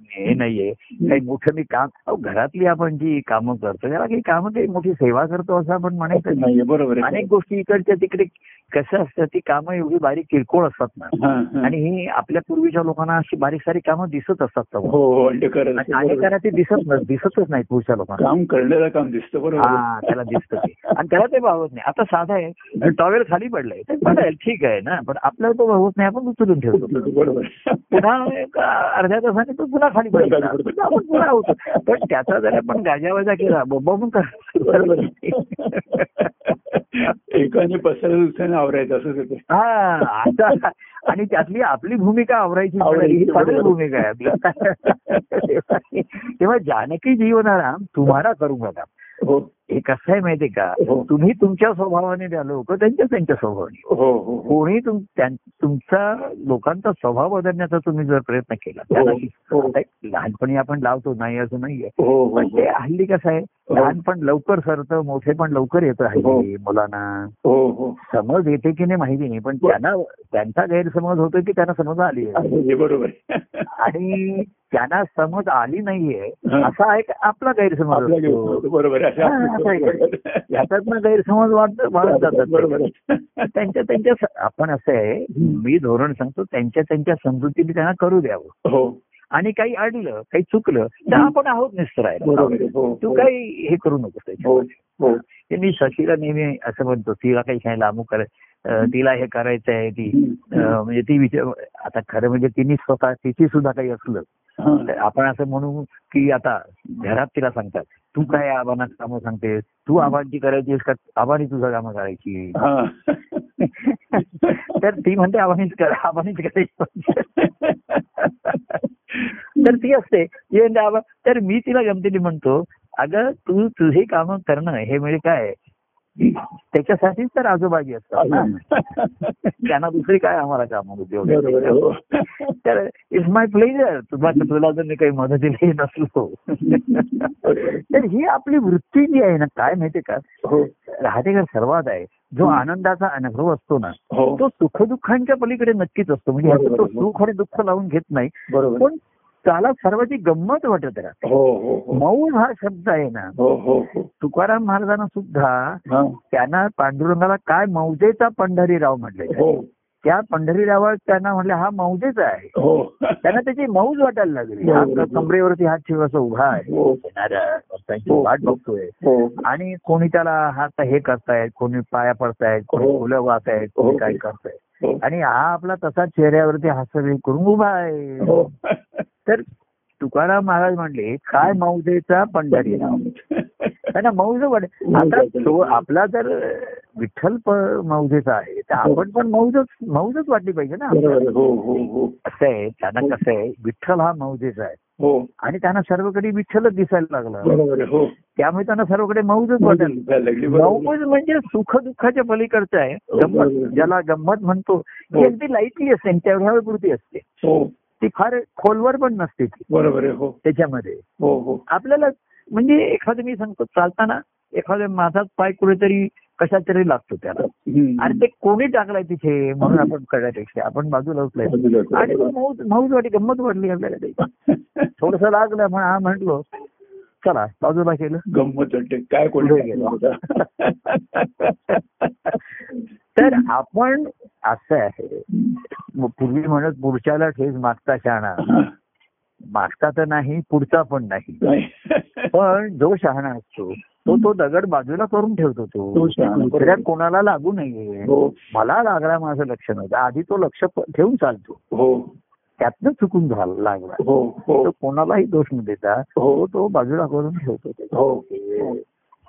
हे नाहीये. काही मोठं मी काम घरातली आपण जी कामं करतो त्याला काही कामं काही मोठी सेवा करतो असं आपण म्हणायचं नाही नाहीये. बरोबर अनेक गोष्टी इकडच्या तिकडे कसं असतं ती कामं एवढी बारीक किरकोळ असतात ना. आणि ही आपल्या पूर्वीच्या लोकांना अशी बारीक सारी कामं दिसत असतात हो. हो अनेकांना ते दिसत दिसतच नाही पुढच्या लोकांना. काम करण्याचं काम दिसतं बरोबर. हा त्याला दिसतं आणि त्याला ते भावत नाही. आता साधा आहे टॉवेल खाली पडलाय. ते पडेल ठीक आहे ना. पण आपल्याला तो भावत नाही आपण उचलून ठेवतो. बरोबर. पुन्हा अर्ध्या तासाने तो पुन्हा खाली पडला. आपण पुन्हा होतो. पण त्याचा जर आपण गाजावाजा केला बोंबा पण बरोबर. एकाने पसरा दुसऱ्याने आवरायचं असं हा आता आणि त्यातली आपली भूमिका आवरायची ही बरोबर. भूमिका आहे आपली. तेव्हा जानकी जीवनाराम तुम्हाला करू बघा. हो कसं आहे माहितीये का? हो. तुम्ही तुमच्या स्वभावाने द्या लोक त्यांच्या त्यांच्या स्वभावाने. हो हो कोणी तुमचा लोकांचा स्वभाव बदलण्याचा तुम्ही जर प्रयत्न केला त्याला लहानपणी आपण लावतो नाही असं नाहीये. पण ते हल्ली कसं आहे. लहानपण लवकर सरतं मोठे पण लवकर येतं हल्ली मुलांना. समज येते की नाही माहिती नाही पण त्यांना त्यांचा गैरसमज होतो की त्यांना समज आली आहे. हे बरोबर. आणि त्यांना समज आली नाहीये. असा एक आपला गैरसमज बरोबर आहे. याच्यातनं गैरसमज वाढत वाढत जातात बरोबर. त्यांच्या त्यांच्या आपण असं आहे मी धोरण सांगतो त्यांच्या त्यांच्या समजुतीने त्यांना करू द्यावं हो आणि काही अडलं काही चुकलं तर आपण आहोत. निसरायला हो, तू हो. काही हे करू हो त्याच्यामध्ये. हो ते मी शशीला नेहमी असं म्हणतो तिला काही काय लांबू कराय अं, तिला हे करायचं आहे ती म्हणजे ती विचार आता खरं म्हणजे तिने स्वतः तिची सुद्धा काही असलं आपण असं म्हणू की आता घरात तिला सांगतात तू काय आव्हानात कामं सांगतेस? तू आव्हानची करायचीस का? आव्हानी तुझं कामं करायची. हा. तर ती म्हणते आव्हानीच करा आव्हानीच करायची. तर ती असते. ती म्हणते आव्हा- तर मी तिला गमतीने म्हणतो अगं तू तुझी कामं करणं हे म्हणजे काय? त्याच्यासाठीच तर आजूबाजी असतात. त्यांना दुसरी काय आम्हाला कामं उद्योग. हो. तर इट्स माय प्लेजर तुला तुला जर मी काही मदतीला नसलो. तर ही आपली वृत्ती जी आहे ना काय माहितीये का? हो. राहतेकर सर्वात आहे. जो आनंदाचा अनुभव असतो ना हो. तो सुखदुःखांच्या पलीकडे नक्कीच असतो. म्हणजे तो सुख आणि दुःख लावून घेत नाही. बरोबर पण त्याला सर्वांची गंमत वाटत राहते. हो हो हो. मौज हा शब्द आहे ना. तुकाराम महाराजांना सुद्धा. त्यांना पांडुरंगाला काय मौजेचा पंढरीराव म्हटले त्या पंढरीरावात त्यांना म्हणले हा मौजेचा आहे. त्यांना त्याची मौज वाटायला लागली. हा. कमरेवरती हात ठेव असं उभा आहे. वाट बघतोय. आणि कोणी त्याला हात हे करतायत कोणी पाया पडतायत कोणी. फुलं वाहतायत कोणी. काय करतायत. आणि हा आपला तसा चेहऱ्यावरती हास्य करून उभा आहे. तर तुकाराम महाराज म्हणले काय मौजेचा पंढरी नाव त्यांना मौज वाट आता तो आपला जर विठ्ठल मौजेचा आहे तर आपण पण मौजच मौजच वाटली पाहिजे ना. हो हो हो. असं आहे त्यांना कसं आहे विठ्ठल हा मौजेचा आहे. हो. आणि त्यांना सर्वकडे विठ्ठलच दिसायला लागला. हो. त्यामुळे त्यांना सर्वकडे मौजच बरोबर मौज म्हणजे सुख दुःखाच्या पलीकडचं आहे. गंमत ज्याला गंमत म्हणतो ती हो. अगदी लाईटली असते आणि तेवढ्या पुरती असते. हो. ती फार खोलवर पण नसते ती. बरोबर आहे हो. त्याच्यामध्ये. हो हो. आपल्याला म्हणजे एखादं मी सांगतो चालताना एखाद्या माझाच पाय कुठेतरी कशा तरी लागतो त्याला. आणि ते कोणी टाकलाय तिथे म्हणून आपण कळण्यापेक्षा आपण बाजूला उचलाय. आणि मौज वाटी गंमत वाटली आपल्याला ते थोडस लागलं म्हणून हा म्हंटलो चला बाजूला केलं. गंमत वाटते. काय कोणी पुढे गेलो. तर आपण असं आहे. पूर्वी म्हणत पुढच्याला ठेस मागता शहाणा. मागता तर नाही पुढचा पण नाही. नाही. पण जो शहाणा असतो तो तो दगड बाजूला करून ठेवतो तो. दुसऱ्या कोणाला लागू नये. हो. मला लागला माझं लक्ष नव्हतं आधी तो लक्ष ठेवून चालतो. हो. त्यातनं चुकून झाला लागला. हो तो कोणालाही दोष न देता हो. तो बाजूला करून ठेवतो.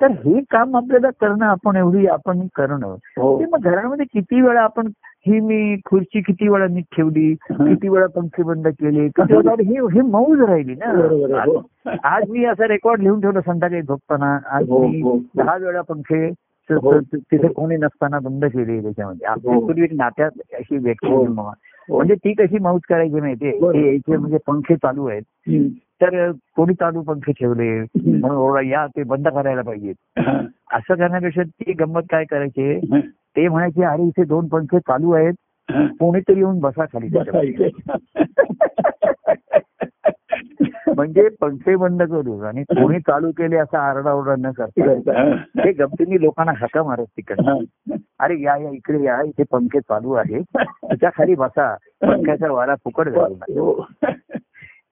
तर हे काम आपल्याला करणं आपण एवढी आपण करणं हो ते मग घरामध्ये किती वेळा आपण ही मी खुर्ची किती वेळा नीट ठेवली किती वेळा पंखे बंद केले किती वेळा ही ही मौज राहिली ना. हो. आज- मी असं रेकॉर्ड लिहून ठेवलं संध्याकाळी झोपताना आज हो, मी. दहा वेळा पंखे तिथे कोणी नसताना बंद केले त्याच्यामध्ये आपली. पूर्वी एक नात्यात अशी व्यक्ती. म्हणजे ती कशी मौज करायची माहितीये म्हणजे पंखे चालू आहेत. तर कोणी चालू पंखे ठेवले म्हणून ओरडा या ते बंद करायला पाहिजेत. असं करण्यापेक्षा ती गंमत काय करायचे. ते म्हणायचे अरे इथे दोन पंखे चालू आहेत. कोणीतरी येऊन बसा खाली. म्हणजे पंखे बंद करू आणि कोणी चालू केले असा आरडाओरडा न करता हा. ते गमतीने लोकांना हाका मारत तिकडे. अरे या या इकडे या इथे पंखे चालू आहे त्याच्याखाली बसा पंख्याचा वारा फुकट झाला.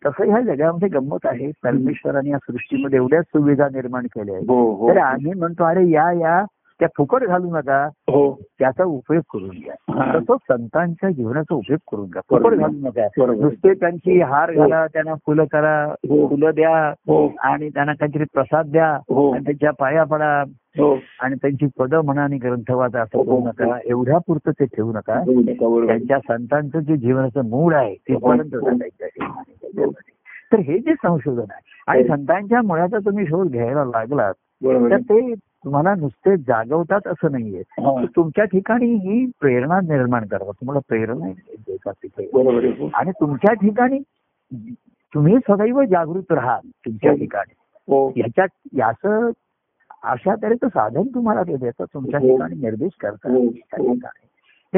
तसं ह्या जगामध्ये गंमत आहे. परमेश्वराने या सृष्टीमध्ये एवढ्याच सुविधा निर्माण केल्या आहेत. हो हो. तर आम्ही म्हणतो अरे या या त्या फुकट घालू नका हो त्याचा उपयोग करून घ्या हा. तसं संतांच्या जीवनाचा उपयोग करून घ्या फुकट. घालू नका. नुसते त्यांची हार घाला त्यांना फुलं करा हो. फुलं द्या हो आणि त्यांना काहीतरी प्रसाद द्या हो. आणि त्यांच्या पाया पडा हो आणि त्यांची पदं म्हणा आणि ग्रंथ वाचा असं हो. करू नका एवढ्या पुरतं ते ठेवू नका हो. त्यांच्या संतांचं जे जीवनाचं मूळ आहे जायचं आहे. तर हे जे संशोधन आहे आणि हो. संतांच्या मुळाचा तुम्ही शोध घ्यायला लागलात तर. ते तुम्हाला नुसते जागवतात असं नाहीये हा. तुमच्या ठिकाणी ही प्रेरणा निर्माण करतात तुम्हाला प्रेरणा देतात तिथे. आणि तुमच्या ठिकाणी तुम्ही सदैव जागृत राहाल तुमच्या हो. ठिकाणी हो याच्यात याचं अशा तऱ्हेचं साधन तुम्हाला ते देतं तुमच्या. ठिकाणी निर्देश करतात हो.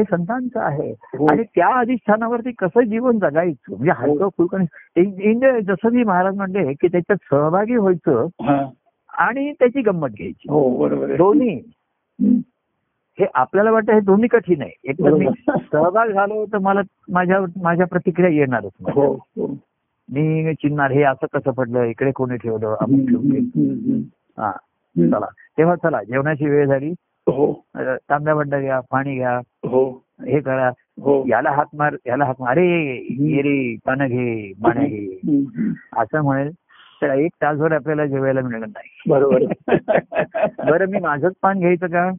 संतांचं आहे. आणि त्या अधिष्ठानावरती कसं जीवन जगायचं म्हणजे हलकं फुलकं जसं मी महाराज म्हणले की त्याच्यात सहभागी व्हायचं. आणि त्याची गंमत घ्यायची. हो बरोबर. दोन्ही. हे आपल्याला वाटतं हे दोन्ही कठीण आहे. एक तर मी. सहभाग झालो तर मला माझ्या माझ्या प्रतिक्रिया येणारच हो हो. मी चिन्हार हे असं कसं पडलं? इकडे कोणी ठेवलं? हम्म, हा. चला. तेव्हा चला जेवणाची वेळ झाली. हो. तांब्या बंड घ्या पाणी घ्या हो. हे करा. हो. याला हात मार याला हात मार. अरे ये रे पानं घे पाण्या घे. असं म्हणेल. एक तासभर आपल्याला जेवायला मिळणार नाही. बरोबर. बरं मी माझंच पान घ्यायचं का?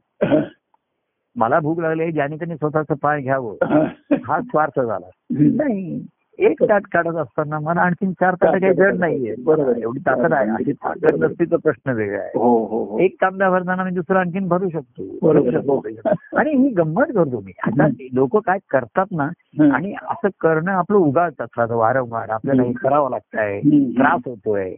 मला भूक लागली ज्याने त्यांनी स्वतःचं पान घ्यावं. हा स्वार्थ झाला. नाही. एक ताट काढत असताना मला आणखीन चार ताट काही जड नाहीये. बरोबर. एवढी ताकद आहे. अशी ताकद नसती तर प्रश्न वेगळा आहे. हो हो हो. एक तांब्या भरताना मी दुसरं आणखीन भरू शकतो. आणि ही गंमत करतो मी. आता लोक काय करतात ना. आणि असं करणं आपलं उगाच असतं वारंवार आपल्याला हे करावं लागतंय. त्रास होतोय.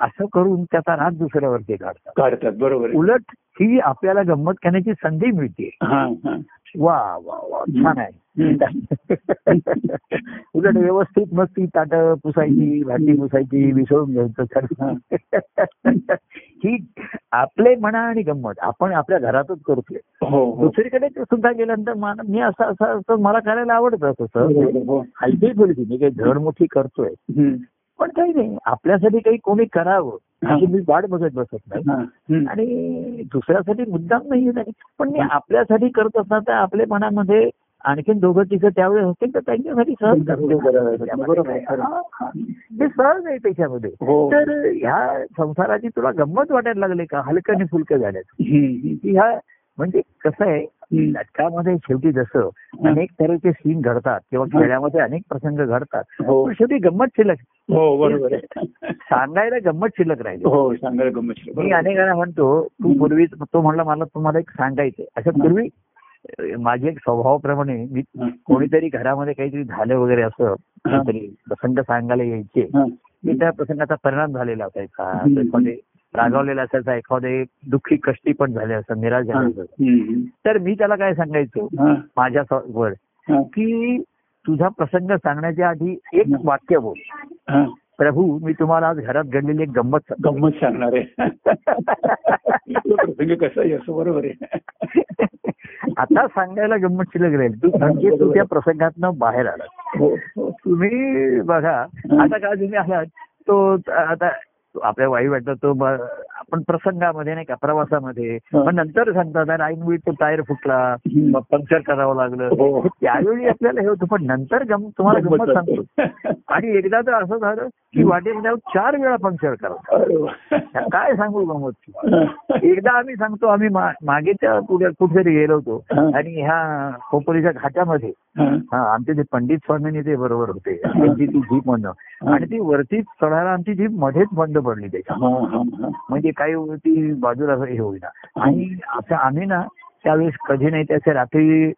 असं करून त्याचा राग दुसऱ्यावरती काढतात. काढतात. बरोबर. उलट ही आपल्याला गंमत करण्याची संधी मिळते वा वा वा. छान आहे. उलट व्यवस्थित मग ती ताट पुसायची भांडी पुसायची विसळून घ्यायचं ही आपले म्हणा आणि गंमत. आपण आपल्या घरातच करतोय. हो हो. दुसरीकडे सुद्धा गेल्यानंतर मी असं असं असं मला करायला आवडतं तसं हो. हलकी फुलकी. मी काही धड मोठी करतोय. पण काही नाही. आपल्यासाठी काही कोणी करावं. अशी मी वाट बघत बसत नाही. आणि दुसऱ्यासाठी मुद्दाम नाही नाही पण मी आपल्यासाठी करत असणार तर आपल्या मनामध्ये आणखीन दोघं तिघं त्यावेळेस असतील तर त्यांच्यासाठी सहज सहज आहे त्याच्यामध्ये. हो. तर ह्या संसाराची तुला गंमत वाटायला लागले का? हलकं आणि फुलकं झाल्यात ह्या म्हणजे कसं आहे. नाटकामध्ये शेवटी जसं अनेक तऱ्हेचे सीन घडतात किंवा खेळामध्ये अनेक प्रसंग घडतात. हो. पण शेवटी गंमत शिल्लक. हो बरोबर आहे. सांगायला गंमत शिल्लक राहिली. हो सांगायला गमत मी अनेकांना म्हणतो तू पूर्वी तो म्हणला मला तुम्हाला एक सांगायचंय. असं पूर्वी माझी एक स्वभावाप्रमाणे मी कोणीतरी घरामध्ये काहीतरी झालं वगैरे असं काहीतरी प्रसंग सांगायला यायचे मी त्या प्रसंगाचा परिणाम झालेला असायचा. रागावलेला असायचा एखादे दुःखी कष्टी पण झाले असं निराश झाले. तर मी त्याला काय सांगायचो? माझ्या वर. की तुझा प्रसंग सांगण्याच्या आधी एक वाक्य बोल. प्रभू मी तुम्हाला आज घरात घडलेली एक गंमत. गंमत सांगणार आहे. प्रसंग कसा बरोबर आहे. आता सांगायला गंमत शिल्लक राहील. तू म्हणजे तू त्या प्रसंगातनं बाहेर आला हो. तुम्ही बघा आता का तुम्ही आलात? तो आता आपल्या वाई वाटतं तो आपण प्रसंगामध्ये नाही का प्रवासामध्ये. मग नंतर सांगतात "अरे, ऐनवेळी तो टायर फुटला पंक्चर करावं लागलं. हो. त्यावेळी आपल्याला हे होतं पण नंतर गम- तुम्हाला गंमत सांगतो. आणि एकदा तर असं झालं की जाऊन चार वेळा पंक्चर करा. काय सांगू गमत? एकदा आम्ही सांगतो आम्ही मा- मागे त्या पुढे कुठेतरी गेलो होतो. आणि ह्या खोपोलीच्या घाटामध्ये हा. आमचे ते पंडित स्वामींनी ते बरोबर होते. त्यांची ती जीप म्हणणं. आणि ती वरती चढायला आमची जीप मध्येच बंद पडली त्याच्या हा, हा, हा. म्हणजे काही ती बाजूला हे होईना आणि असं आम्ही ना त्यावेळेस कधी नाही त्याचे रात्री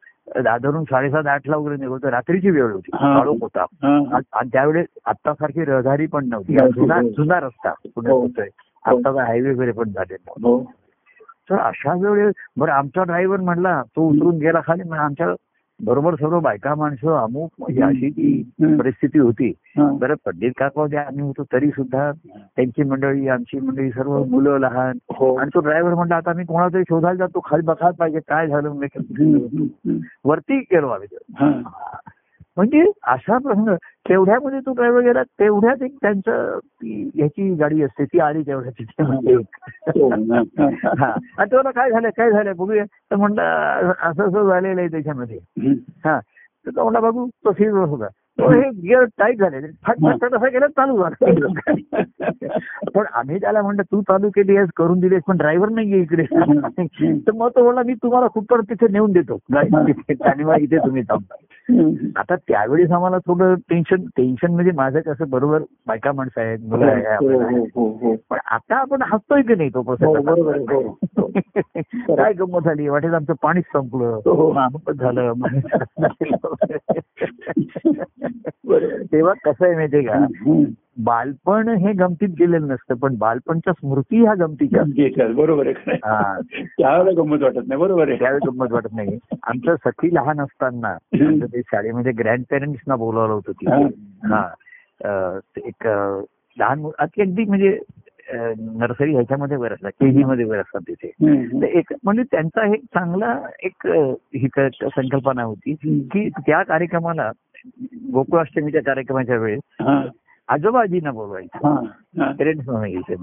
दादरून साडेसात आठ ला वगैरे निघतो रात्रीची वेळ होती हा. काळोख होता हा. आणि त्यावेळेस आत्तासारखी रहदारी पण नव्हती जुना हो. जुना रस्ता पुण्यात हो. होतोय आत्ताचा हायवे वगैरे पण झालेला हो. तर अशा वेळेस बरं आमचा ड्रायव्हर म्हणला तो उतरून गेला खाली आमच्या बरोबर सर्व बायका माणसं अमुक म्हणजे अशी ती हम्म. परिस्थिती होती हा. बरं पंडित काका होते आम्ही होतो तरी सुद्धा त्यांची मंडळी आमची मंडळी सर्व मुलं लहान हो. आणि तो ड्रायव्हर म्हणला आता मी कोणाला तरी शोधायला जातो खाली बघायला पाहिजे काय झालं. वरती गेलो आम्ही हा. म्हणजे असा प्रसंग तेवढ्यामध्ये तो ड्रायव्हर गेला तेवढ्यात एक त्यांचं ती ह्याची गाडी असते ती आली तेवढ्या तिथे म्हणजे हो. हा. हा. हा. तेव्हा काय झालं काय झालं बघूया. तर म्हणलं असं असं झालेलं आहे त्याच्यामध्ये. हा. तर तो म्हणला बघू तो फिरत होता. तो हे गिअर टाईट झाले. फट असं केलं चालू झालं. पण आम्ही त्याला म्हणलं तू चालू केली आहेस करून दिलीस पण ड्रायव्हर नाहीये इकडे. तर मग तो म्हणला मी तुम्हाला कुठपर्यंत तिथे नेऊन देतो. इथे तुम्ही थांबा. हम्म. आता त्यावेळेस आम्हाला थोडं टेन्शन टेन्शन म्हणजे माझं कसं बरोबर बायका माणसं आहेत मुलं आहे हो, आपल्याला. हो, हो. पण आता आपण हसतोय की नाही तो बरोबर आहे. प्रसंग काय गंमत झाली वाटेत आमचं पाणीच संपलं झालं आहे. तेव्हा कसं आहे माहितीये का. बालपण हे गमतीत गेलेलं नसतं पण बालपणच्या स्मृती ह्या गमतीच्या असतात. बरोबर आहे. हा. त्यावेळेला गंमत वाटत नाही बरोबर आहे त्यावेळी गंमत वाटत नाही आमचं सखी लहान असताना ते शाळेमध्ये ग्रँड पेरेंट्सना बोलावलं होतं तिथे हा एक लहान अगदी म्हणजे नर्सरी ह्याच्यामध्ये वर असतात केजी मध्ये वर असतात तिथे एक म्हणजे त्यांचा एक चांगला एक ही संकल्पना होती की त्या कार्यक्रमाला गोकुळाष्टमीच्या कार्यक्रमाच्या वेळेस. आजोबाजींना बोलवायचं. पेरेंट्स घ्यायचे.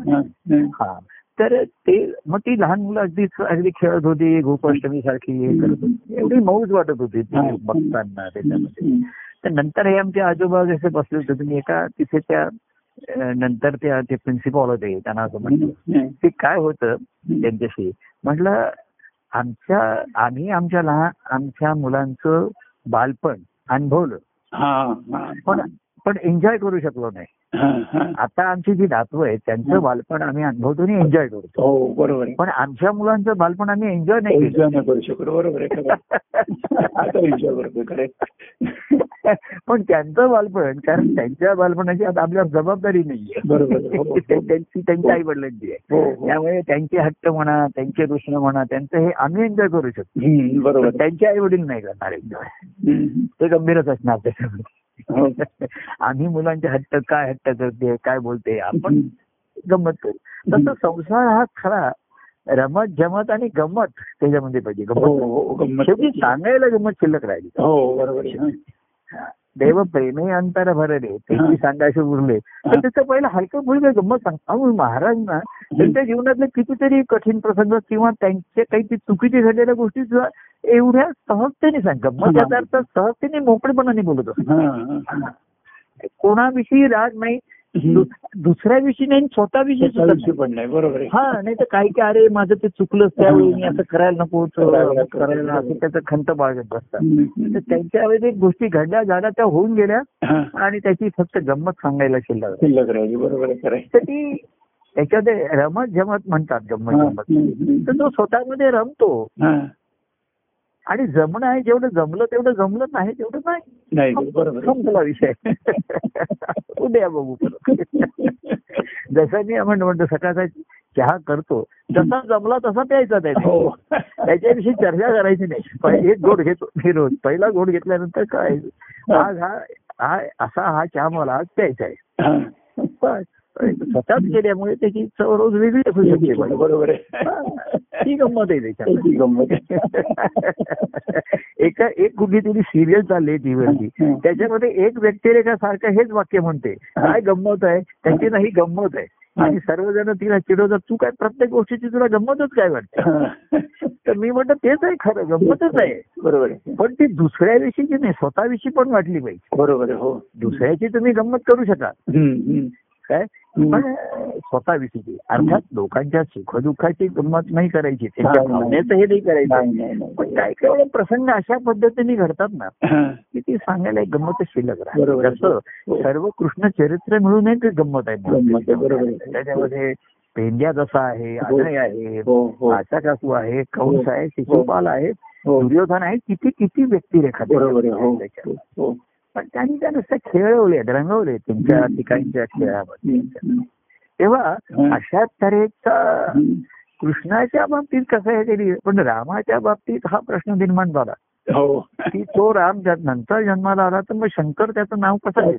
हा. तर ते मग ती लहान मुलं अगदी अगदी खेळत होती गोकुळाष्टमी सारखी हे करत होती एवढी मौज वाटत होती ती. बघताना त्याच्यामध्ये तर नंतर हे आमचे आजोबा जसे बसले होते तुम्ही एका तिथे त्या नंतर त्या ते प्रिन्सिपॉल होते त्यांना असं म्हटलं हम्म. ते काय होतं त्यांच्याशी म्हटलं आमच्या आम्ही आमच्या लहान आमच्या मुलांचं बालपण अनुभवलं. पण पण एन्जॉय करू शकलो नाही. आता आमची जी नातवं आहेत त्यांचं बालपण आम्ही अनुभवतो आणि एन्जॉय करतो हो बरोबर आहे पण आमच्या मुलांचं बालपण आम्ही एन्जॉय नाही नाही करू शकतो बरोबर आहे आहे. आहे. पण त्यांचं बालपण कारण त्यांच्या बालपणाची आता आपल्यावर जबाबदारी नाहीये बरोबर आहे. हो, हो. त्यांची त्यांच्या आई वडिलांची आहे. त्यामुळे त्यांचे हट्ट म्हणा त्यांचे दुष्ण म्हणा त्यांचं हे आम्ही एन्जॉय करू शकतो बरोबर त्यांचे आई वडील नाही करणार एन्जॉय. ते गंभीरच असणार त्याच्यामध्ये. आम्ही मुलांचे हट्ट काय हट्ट करते काय बोलते आपण गंमत करू. तसं संसार हा खरा. रमत जमत आणि गंमत त्याच्यामध्ये पाहिजे. हो, गंमत हो, गंमत. शेवटी सांगायला गंमत शिल्लक राहिली. हो बरोबर हा. देव प्रेमे अंतर भरले. हा. त्यांची सांगायचे उरले. तर हा. त्याचं पहिलं हलकं फुलकं गंमत सांग. अहो महाराज ना त्यांच्या जीवनातले कितीतरी कठीण प्रसंग किंवा त्यांचे काही ती चुकीचे झालेल्या गोष्टी सुद्धा एवढ्या सहजतेने सांग गंमत हा. याचा अर्थ सहजतेने मोकळेपणाने बोलत असतो हा. कोणाविषयी राग नाही. दुसऱ्याविषयी नाही स्वतःविषयी नाही. पण नाही बरोबर हा नाही तर काही काय अरे माझं ते चुकलंच त्यावेळी मी असं करायला नको करायला असं त्याचं खंत बाळगत बसतात. तर त्यांच्या वेळेस एक गोष्टी घडल्या झाल्या त्या होऊन गेल्या. आणि त्याची फक्त गंमत सांगायला शिल्लक आहे. शिल्लक राहिली बरोबर. तर ती त्याच्यामध्ये रमत जमत म्हणतात गंमत. जमत. तर तो स्वतःमध्ये रमतो. आणि जमणं आहे जेवढं जमलं तेवढं जमलं नाही तेवढं नाही. बरोबर. संपला विषय. उद्या बघू. जसं मी म्हणतो म्हणतो सकाळचा चहा करतो जसा जमला तसा प्यायचा त्याने. हो. त्याच्याविषयी चर्चा करायची नाही. एक गोड घेतो मी रोज. पहिला गोड घेतल्यानंतर काय? आज हा हा असा हा चहा मला आज प्यायचा आहे. स्वतःच केल्यामुळे त्याची चव रोज वेगळी असू शकते. बरोबर आहे. ती गंमत आहे त्याच्यात. गंमत. एका एक कुठली तरी सिरियल चालली टीव्हीवरती हं. त्याच्यामध्ये एक व्यक्तिरेखा सारखं हेच वाक्य म्हणते. काय गंमत आहे? त्याची नाही गंमत आहे. आणि सर्वजण तिला चिडवतात तू काय प्रत्येक गोष्टीची तुला गंमतच काय वाटते. तर मी म्हणतो तेच आहे खरं गंमतच आहे. बरोबर पण ती दुसऱ्याविषयीची नाही स्वतःविषयी पण वाटली पाहिजे. बरोबर आहे हो. दुसऱ्याची तुम्ही गंमत करू शकाल. काय. पण स्वतःविषयीची अर्थात लोकांच्या सुखदुःखाची गंमत नाही करायची त्यांच्या. भावनेचं हे नाही करायचं. पण काही काही वेळा प्रसंग अशा पद्धतीने घडतात ना हा. की ती सांगायला एक गंमत शिल्लक बरोबर राहते आहे. जसं हो. सर्व कृष्ण चरित्र मिळून एक गंमत आहे आहे, आहे. त्याच्यामध्ये पेंड्या जसा आहे हो. अजय आहे हो हो आचा काकू आहे कंस हो. आहे शिशुपाल आहे हो दुर्योधन आहे किती किती व्यक्तिरेखा पण त्यांनी त्या नुसत्या खेळवले रंगवले हम्म. ठिकाणच्या खेळामध्ये तेव्हा. अशा तऱ्हेचा. कृष्णाच्या बाबतीत कसं आहे तरी पण रामाच्या बाबतीत हा प्रश्न निर्माण झाला हो की तो राम नंतर जन्माला आला तर मग शंकर त्याचं नाव कसं?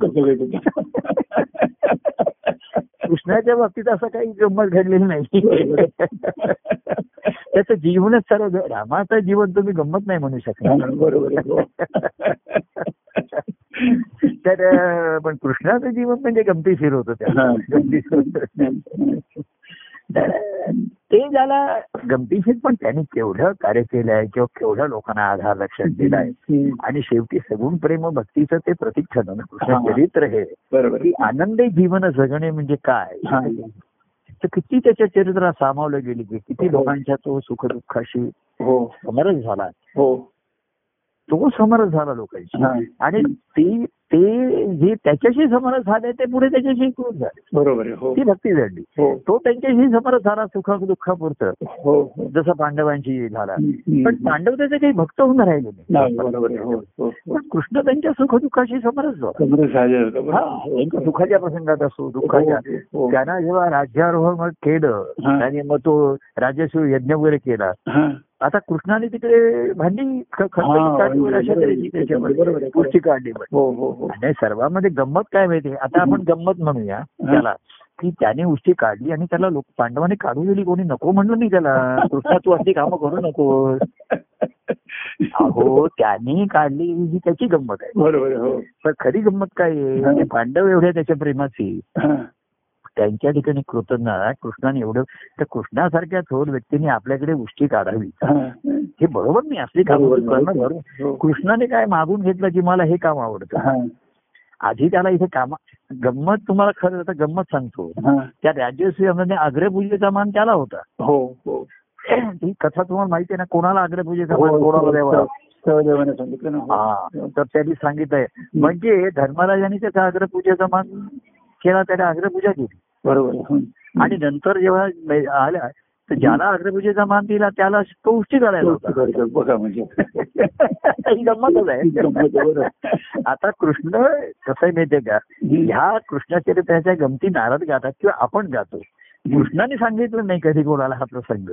कृष्णाच्या बाबतीत असं काही गंमत घडलेली नाही त्याचं जीवनच सर्व रामाचं जीवन तुम्ही गंमत नाही म्हणू शकणार बरोबर हो. तर पण कृष्णाचं जीवन म्हणजे गमतीशीर होतं त्या हा. गमतीशीर होतं. तर ते ज्याला गमतीशीर पण त्यांनी केवढं कार्य केलंय किंवा केवढ्या लोकांना आधार लक्षात दिलाय हम्म. आणि शेवटी सगुण प्रेम भक्तीचं ते प्रतीक ठरलं ना कृष्ण हा. चरित्र हे की आहे. आनंदी जीवन जगणे म्हणजे काय हा. तर किती त्याच्या चरित्रात सामावलं गेली की किती लोकांच्या तो सुखदुःखाशी हो समरस झाला हो तो समरस झाला लोकांशी. आणि ती ते जे त्याच्याशी समरस झाले ते पुढे त्याच्याशी कृत झाले बरोबर हो ती भक्ती घडली हो तो त्यांच्याशी समरस झाला सुख दुःखापुरतं हो. जसं पांडवांशी झाला. पण पांडव त्याचे काही भक्त होऊन राहिले नाही. पण कृष्ण त्यांच्या सुखदुःखाशी समरस झाला झाले. हा सुखाच्या प्रसंगात असो दुःखाच्या. त्यांना जेव्हा राज्यारोहण केलं. आणि मग तो राजस्व यज्ञ वगैरे केला. आता कृष्णाने तिकडे भांडी हा, काढली. त्याच्यामध्ये? काढली. हो हो हो. आणि सर्वांमध्ये गंमत काय माहिती आता आपण गंमत म्हणूया. त्याला की त्याने उष्टी काढली आणि त्याला लोक पांडवाने काढू दिली. कोणी नको म्हणलं नाही त्याला. कृष्णा तू अशी कामं करू नको अहो त्याने काढली ही त्याची गंमत आहे. बरोबर हो. पण खरी गंमत काय आहे? हा. पांडव एवढ्या त्याच्या प्रेमाची. हा. त्यांच्या ठिकाणी कृतज्ञ. कृष्णाने एवढं तर कृष्णासारख्या थोर व्यक्तीने आपल्याकडे उष्टी काढावी. हा. हे बरोबर नाही असली कामं हो. कृष्णाने काय मागून घेतलं की मला हे काम आवडतं? हा. आधी त्याला इथे काम गंमत तुम्हाला खरं आता गंमत सांगतो. हा. त्या राज्यश्रीमध्ये अग्रपूजेचा मान त्याला होता. हो हो. ती कथा तुम्हाला माहिती आहे ना? कोणाला अग्रपूजेचा हो, मान कोणाला द्यावा? सहदेवाने सांगितलं हो. हा. तर त्यांनी सांगितलंय. म्हणजे धर्मराजांनी त्याचा अग्रपूजेचा मान केला त्याला अग्रपूजा केली. बरोबर. आणि नंतर जेव्हा आल्या तर ज्याला अग्रपूजेचा मान दिला त्याला तो उष्टी होता. बघा म्हणजे. गंमतच आहे. आता कृष्ण कसं आहे माहितीये का? ह्या कृष्णचरित्राच्या गमती नारद गातात किंवा आपण गातो. कृष्णाने सांगितलं नाही कधी कोणाला हा प्रसंग.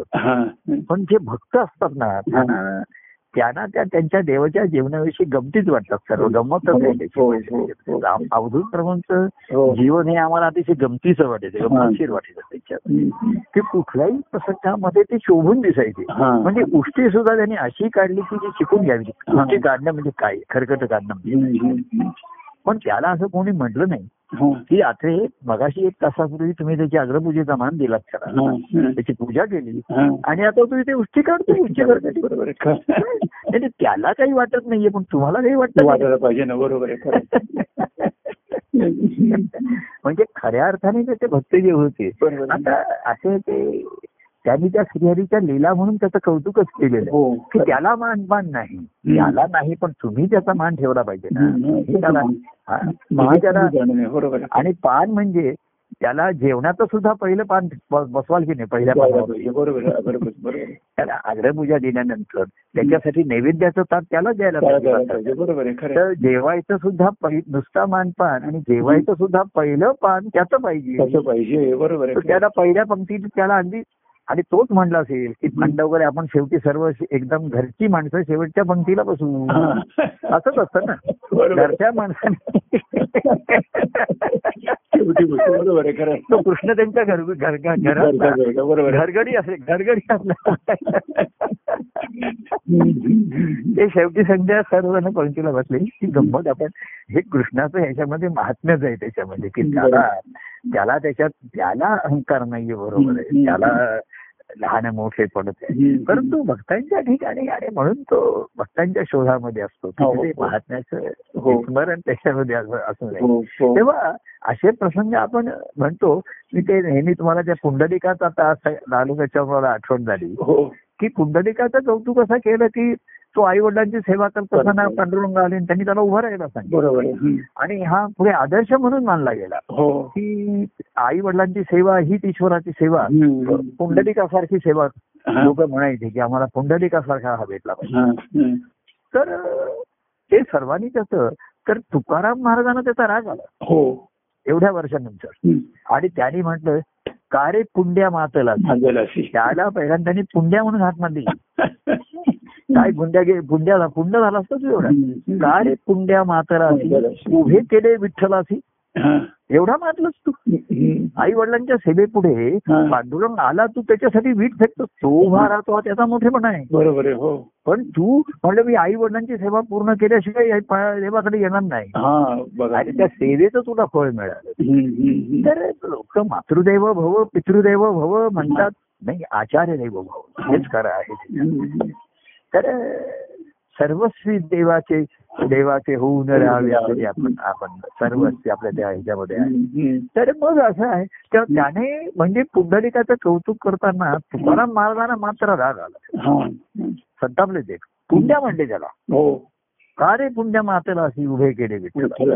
पण जे भक्त असतात ना त्यांना त्या त्यांच्या देवाच्या जीवनाविषयी गमतीच वाटतात सर्व गमतच हो, हो, हो. त्याची राम- अवधूत प्रभूंचं हो. जीवन हे आम्हाला अतिशय गमतीचं वाटायचं गमतीशीर वाटायचं त्याच्यात हं. की कुठल्याही प्रसंगामध्ये ते शोभून दिसायचे हा. म्हणजे उष्टी सुद्धा त्यांनी अशी काढली की जी शिकून घ्यावी हा. उष्टी काढणं म्हणजे काय खरकट काढणं म्हणजे हं, हं. पण त्याला असं कोणी म्हटलं नाही हा. की आता मगाशी एक तासापूर्वी तुम्ही त्याची अग्रपूजेचा मान दिलात त्याला हा. त्याची पूजा केली. आणि आता तुम्ही ते उष्टी काढतो उष्टी करतो बरोबर आहे खरं. त्याला काही वाटत नाहीये पण तुम्हाला काही वाटत. वाटायला पाहिजे ना बरोबर आहे खरं. म्हणजे खऱ्या अर्थाने ते- ते भक्त जे होते आता असे ते त्यांनी त्या श्रीहरीच्या लीला म्हणून त्याचं कौतुकच केलेलं. हो की त्याला मानपान नाही. त्याला नाही पण तुम्ही त्याचा मान ठेवला पाहिजे ना. आणि पान म्हणजे त्याला जेवणाचं सुद्धा पहिलं पान बसवाल की नाही पहिल्या बरोबर. त्याला अग्रपूजा दिल्यानंतर त्याच्यासाठी नैवेद्याचं ताट त्याला द्यायला. तर जेवायचं सुद्धा नुसता मानपान आणि जेवायचं सुद्धा पहिलं पान त्याचं पाहिजे. त्याला पहिल्या पंक्तीत त्याला अगदी आणि तोच म्हणला असेल की थंड वगैरे आपण शेवटी सर्व एकदम घरची माणसं शेवटच्या पंक्तीला बसू. असंच असतं ना. घरच्या माणसाने. बरोबर आहे. तो कृष्ण त्यांच्या घर. घरगडी असेल. घरगडी ते शेवटी संध्या सर्वजण पंक्तीला बसले. ही गंमत आपण हे कृष्णाचं ह्याच्यामध्ये महात्म्यच आहे त्याच्यामध्ये की त्याला त्याला त्याच्यात त्याला अहंकार नाहीये बरोबर आहे. त्याला लहान मोठे पडत आहे. परंतु भक्तांच्या ठिकाणी आणि म्हणून तो भक्तांच्या शोधामध्ये असतो हो, हो. महात्म्याचं हो. स्मरण त्याच्यामध्ये असं. तेव्हा असे प्रसंग आपण म्हणतो मी ते नेहमी तुम्हाला त्या पुंडलिकाचा आता लालू त्याच्यावर मला आठवण झाली की पुंडलिकाचं कौतुक असं केलं की तो आई वडिलांची सेवा करत असताना पांडुरंग आले त्यांनी त्याला उभं राहायला सांगितलं. आणि हा पुढे आदर्श म्हणून मानला गेला. हो. की आई वडिलांची सेवा हीच ईश्वराची सेवा. पुंडलिकासारखी सेवा. लोक म्हणायचे की आम्हाला पुंडलिकासारखा हा भेटला पाहिजे. तर ते सर्वांनी कसं तर तुकाराम महाराजांना त्याचा राग आला. हो. एवढ्या वर्षानंतर. आणि त्यांनी म्हटलं का रे पुंड्या मातला त्याला पहिल्यांदा त्यांनी पुंड्या म्हणून हात मारली. काय पुंड्या गे पुंड झाला असतो तू एवढा? हम्म. का रे पुंड्या मातरासी उभे केले विठ्ठलासी. हा. एवढा मारलंस तू. आई वडिलांच्या सेवेपुढे हा. पांडुरंग आला तू त्याच्यासाठी वीट फेकतो तो उभा राहतो हा त्याचा मोठेपणा आहे. बरोबर आहे हो. पण तू म्हणलं मी आई वडिलांची सेवा पूर्ण केल्याशिवाय देवाकडे येणार नाही. हा आणि त्या सेवेचं तुला फळ मिळालं. तर लोक मातृदेव भव पितृदेव भव म्हणतात. नाही आचार्य देव भव हेच खरं आहे. तर सर्वस्वी देवाचे देवाचे होऊन राहावे आपण आपण सर्वस्वी आपल्या त्या ह्याच्यामध्ये आहे. तर मग असं आहे तर त्याने म्हणजे पुंडलिकाचं कौतुक करताना तुकाराम महाराजांना मात्र राग आला हा. संतापले ते पुण्या म्हणले त्याला हो का रे पुण्या मातेला अशी उभे केले विठ्ठल.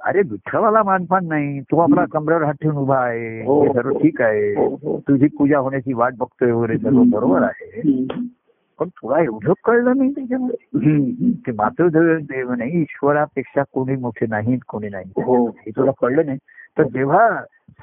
अरे विठ्ठलाला मानपान नाही तू आपला कमरेवर हात ठेवून उभा आहे हो. हे सर्व ठीक आहे हो, हो. तुझी पूजा होण्याची वाट बघतोय वगैरे सर्व बरोबर आहे. पण तुला एवढं कळलं नाही त्याच्यामध्ये हम्म. की मातृदेव देव नाही ईश्वरापेक्षा कोणी मोठे नाहीत कोणी नाही हो. हे तुला कळलं नाही तर जेव्हा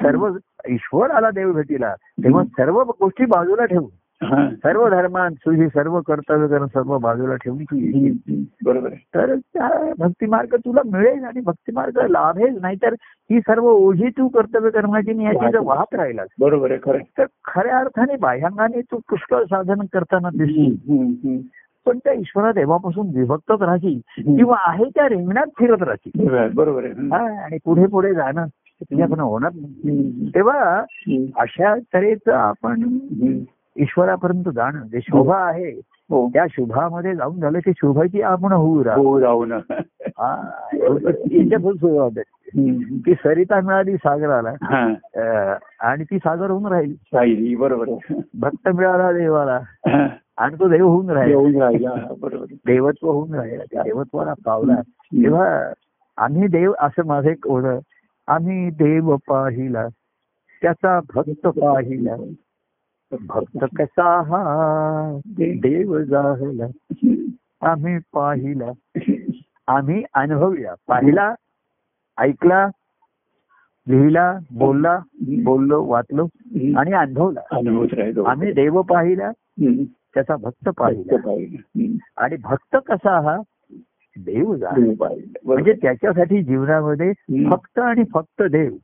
सर्व ईश्वर आला देव भेटीला तेव्हा सर्व गोष्टी बाजूला ठेवून हा. सर्व धर्मात तुझी सर्व कर्तव्य करून सर्व बाजूला ठेवून तू ये. हम्म. बरोबर तर त्या भक्तिमार्ग तुला मिळेल आणि भक्तिमार्ग लाभेल नाहीतर ही सर्व ओझी तू कर्तव्य करण्याची आणि याची जर वाहत राहिला बरोबर आहे खरं. तर खऱ्या अर्थाने बाह्यांगाने तू पुष्कळ साधन करताना. हम्म. पण त्या ईश्वरा देवापासून विभक्तच राहशील. किंवा आहे त्या रिंगणात फिरत राहशील बरोबर आहे, आणि पुढे पुढे जाणं तुझ्याकडनं होणार नाही. तेव्हा. अशा तऱ्हेचं आपण. ईश्वरापर्यंत जाणं जे शोभा आहे हो. त्या शुभामध्ये जाऊन झालं की शोभाची आपण होऊ राहा हो राहू ना. हा, याच्यातून सुरुवात आहे. हम्म. की सरिता मिळाली सागराला हा. आणि ती सागर होऊन राहील. बरोबर. भक्त मिळाला देवाला हा. आणि तो देव होऊन राहील. राहिला हा, बरोबर. देवत्व होऊन राहिला त्या देवत्वाला पावला. तेव्हा आम्ही देव असं माझं एक ओढ आम्ही देव पाहिला त्याचा भक्त पाहिला. भक्त कसा हा देव जाहला आम्ही पाहिला आम्ही अनुभवूया पाहिला ऐकला लिहिला बोलला बोललो वाचलो आणि अनुभवला आम्ही देव पाहिला. त्याचा भक्त पाहिला. आणि भक्त कसा हा देव. बरोबर. म्हणजे त्याच्यासाठी जीवनामध्ये. फक्त आणि फक्त देव.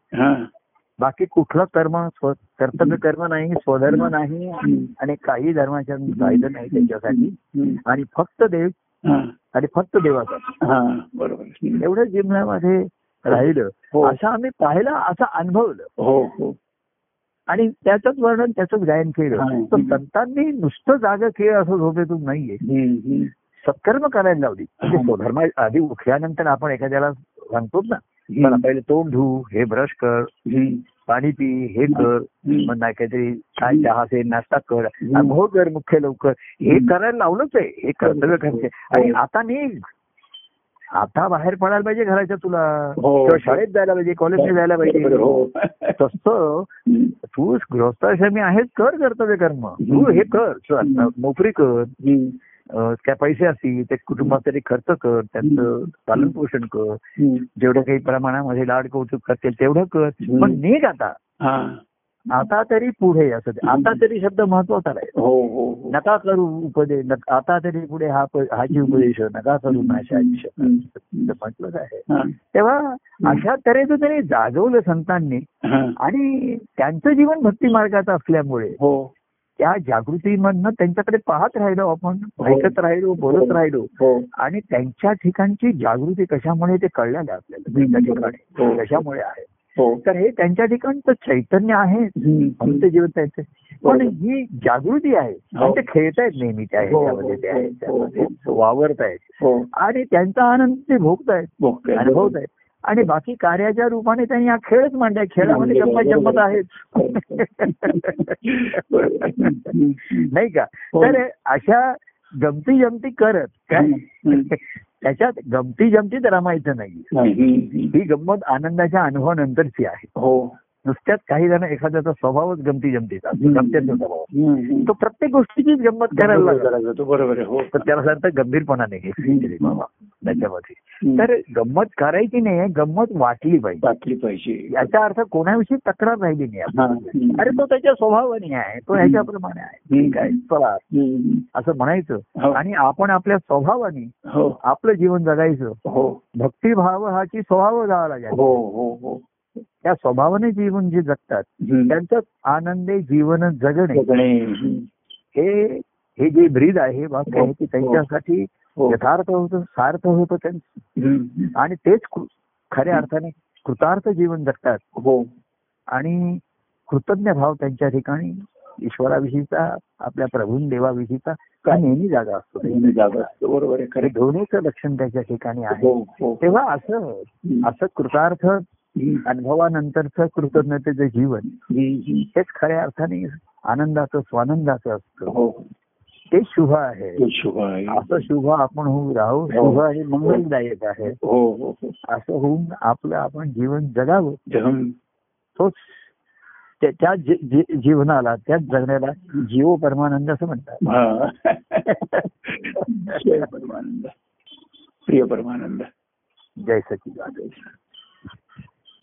बाकी कुठलं कर्म स्व- कर्तव्य कर्म नाही स्वधर्म नाही. आणि काही धर्माच्या कायदा नाही त्याच्यासाठी. आणि फक्त देव. आणि फक्त देवाचा हा. बरोबर हम्म. एवढं जीवनामध्ये राहिलं हो. असं आम्ही पाहिलं असं अनुभवलं हो हो आणि त्याचंच वर्णन त्याचंच गायन केलं. तर संतांनी नुसतं जागा खेळ असं झोपेतून नाहीये. सत्कर्म करायला लावली म्हणजे. स्वधर्म आधी उठल्यानंतर आपण एखाद्याला सांगतो ना मला पहिले तोंड धु हे ब्रश कर. पाणी पी हे कर. मग नाही काहीतरी काय चहा असेल नाश्ता कर. अंघोळ कर मुख्य लवकर. हे करायला लावलंच आहे. हे कर्तव्य करायचे आणि आता निघ. आता बाहेर पडायला पाहिजे घराच्या तुला. हो. किंवा शाळेत जायला पाहिजे कॉलेजला जायला पाहिजे. हो. तसं. तू गृहस्थाश्रमी आहेस कर कर्तव्य कर्म तू हे कर. नोकरी कर. काय पैसे असतील ते कुटुंबासाठी खर्च कर त्यांचं पालन पोषण कर. जेवढं काही प्रमाणामध्ये लाड कौतुक करतील तेवढं कर. पण निघ आता. हा. आता तरी पुढे असं. आता तरी शब्द महत्त्वाचा आहे हो हो हो. नका करू उपदेश. आता तरी पुढे हा हाची उपदेश. नका करू माझ्या आयुष्यात. हम्म. असं म्हटलं आहे. तेव्हा अशा तऱ्हेचं त्यांनी जागवलं संतांनी. आणि त्यांचं जीवन भक्ती मार्गाचं असल्यामुळे त्या जागृतीमधनं त्यांच्याकडे पाहत राहिलो आपण हो. ऐकत राहिलो बोलत राहिलो. हो. आणि त्यांच्या ठिकाणची जागृती कशामुळे ते कळलेलं आहे आपल्याला त्यांच्या हो. ठिकाणी कशामुळे आहे? हो. तर हे त्यांच्या ठिकाणचं चैतन्य आहे. जिवंत आहेत. ते. पण. ही जागृती आहे. हो. आणि ते खेळतायत नेहमी त्या हो, ह्याच्यामध्ये ते हो, आहेत हो, त्यामध्ये हो. वावरत आहेत. हो. आणि त्यांचा आनंद ते भोगतायत. बघतोय. आणि बाकी कार्याच्या रूपाने त्यांनी हा खेळच मांडलाय खेळामध्ये गंमत जम्मत आहेत. नाही का? हो. तर अशा गमती जमती करत काय. त्याच्यात गमती जमतीत रमायचं नाही. ही गंमत आनंदाच्या अनुभवानंतरची आहे. हो. नुसत्याच काही जण एखाद्याचा स्वभावच गमती जमतीचा. गमतीचा स्वभाव. तो प्रत्येक गोष्टीचीच गंमत करायला जातो बरोबर हो. तर त्याला सांगतं गंभीरपणाने घे बाबा त्याच्यामध्ये. तर गंमत करायची नाही गंमत वाटली पाहिजे. वाटली पाहिजे. याचा अर्थ कोणाविषयी तक्रार राहिली नाही. अरे तो त्याच्या स्वभावाने आहे तो ह्याच्याप्रमाणे आहे. ठीक आहे चला. असं म्हणायचं. हो. आणि आपण आपल्या स्वभावाने हो. आपलं जीवन जगायचं. हो. भक्तिभाव हा की स्वभाव जावा लागेल हो हो हो. त्या स्वभावाने जीवन जे जगतात. त्यांचं आनंदी जीवन जगणे. हे हे जे ब्रीद आहे हे वाक्य आहे की त्यांच्यासाठी हो. यथार्थ होतं सार्थ होतं त्यांचं. आणि तेच खऱ्या अर्थाने कृतार्थ जीवन जगतात हो आणि कृतज्ञ भाव त्यांच्या ठिकाणी ईश्वराविषयीचा आपल्या प्रभून देवाविषयीचा का नेहमी जागा असतो जागा असतो. बरोबर दोन्हीचं लक्षण त्याच्या ठिकाणी आहे हो हो तेव्हा असं. असं कृतार्थ. अनुभवानंतरचं कृतज्ञतेचं जीवन. हेच खऱ्या अर्थाने आनंदाचं स्वानंदाचं असतं. हो. ते शुभ आहे. ते शुभ आहे. असं शुभ आपण होऊ राहू हो. शुभ आणि मंगलदायक आहे. हो हो हो. असं होऊन आपलं आपण जीवन जगावं. तोच त्या- जीवनाला त्याच जगण्याला जीव परमानंद असं म्हणतात. हा. परमानंद. प्रिय परमानंद. जय सचिदानंद.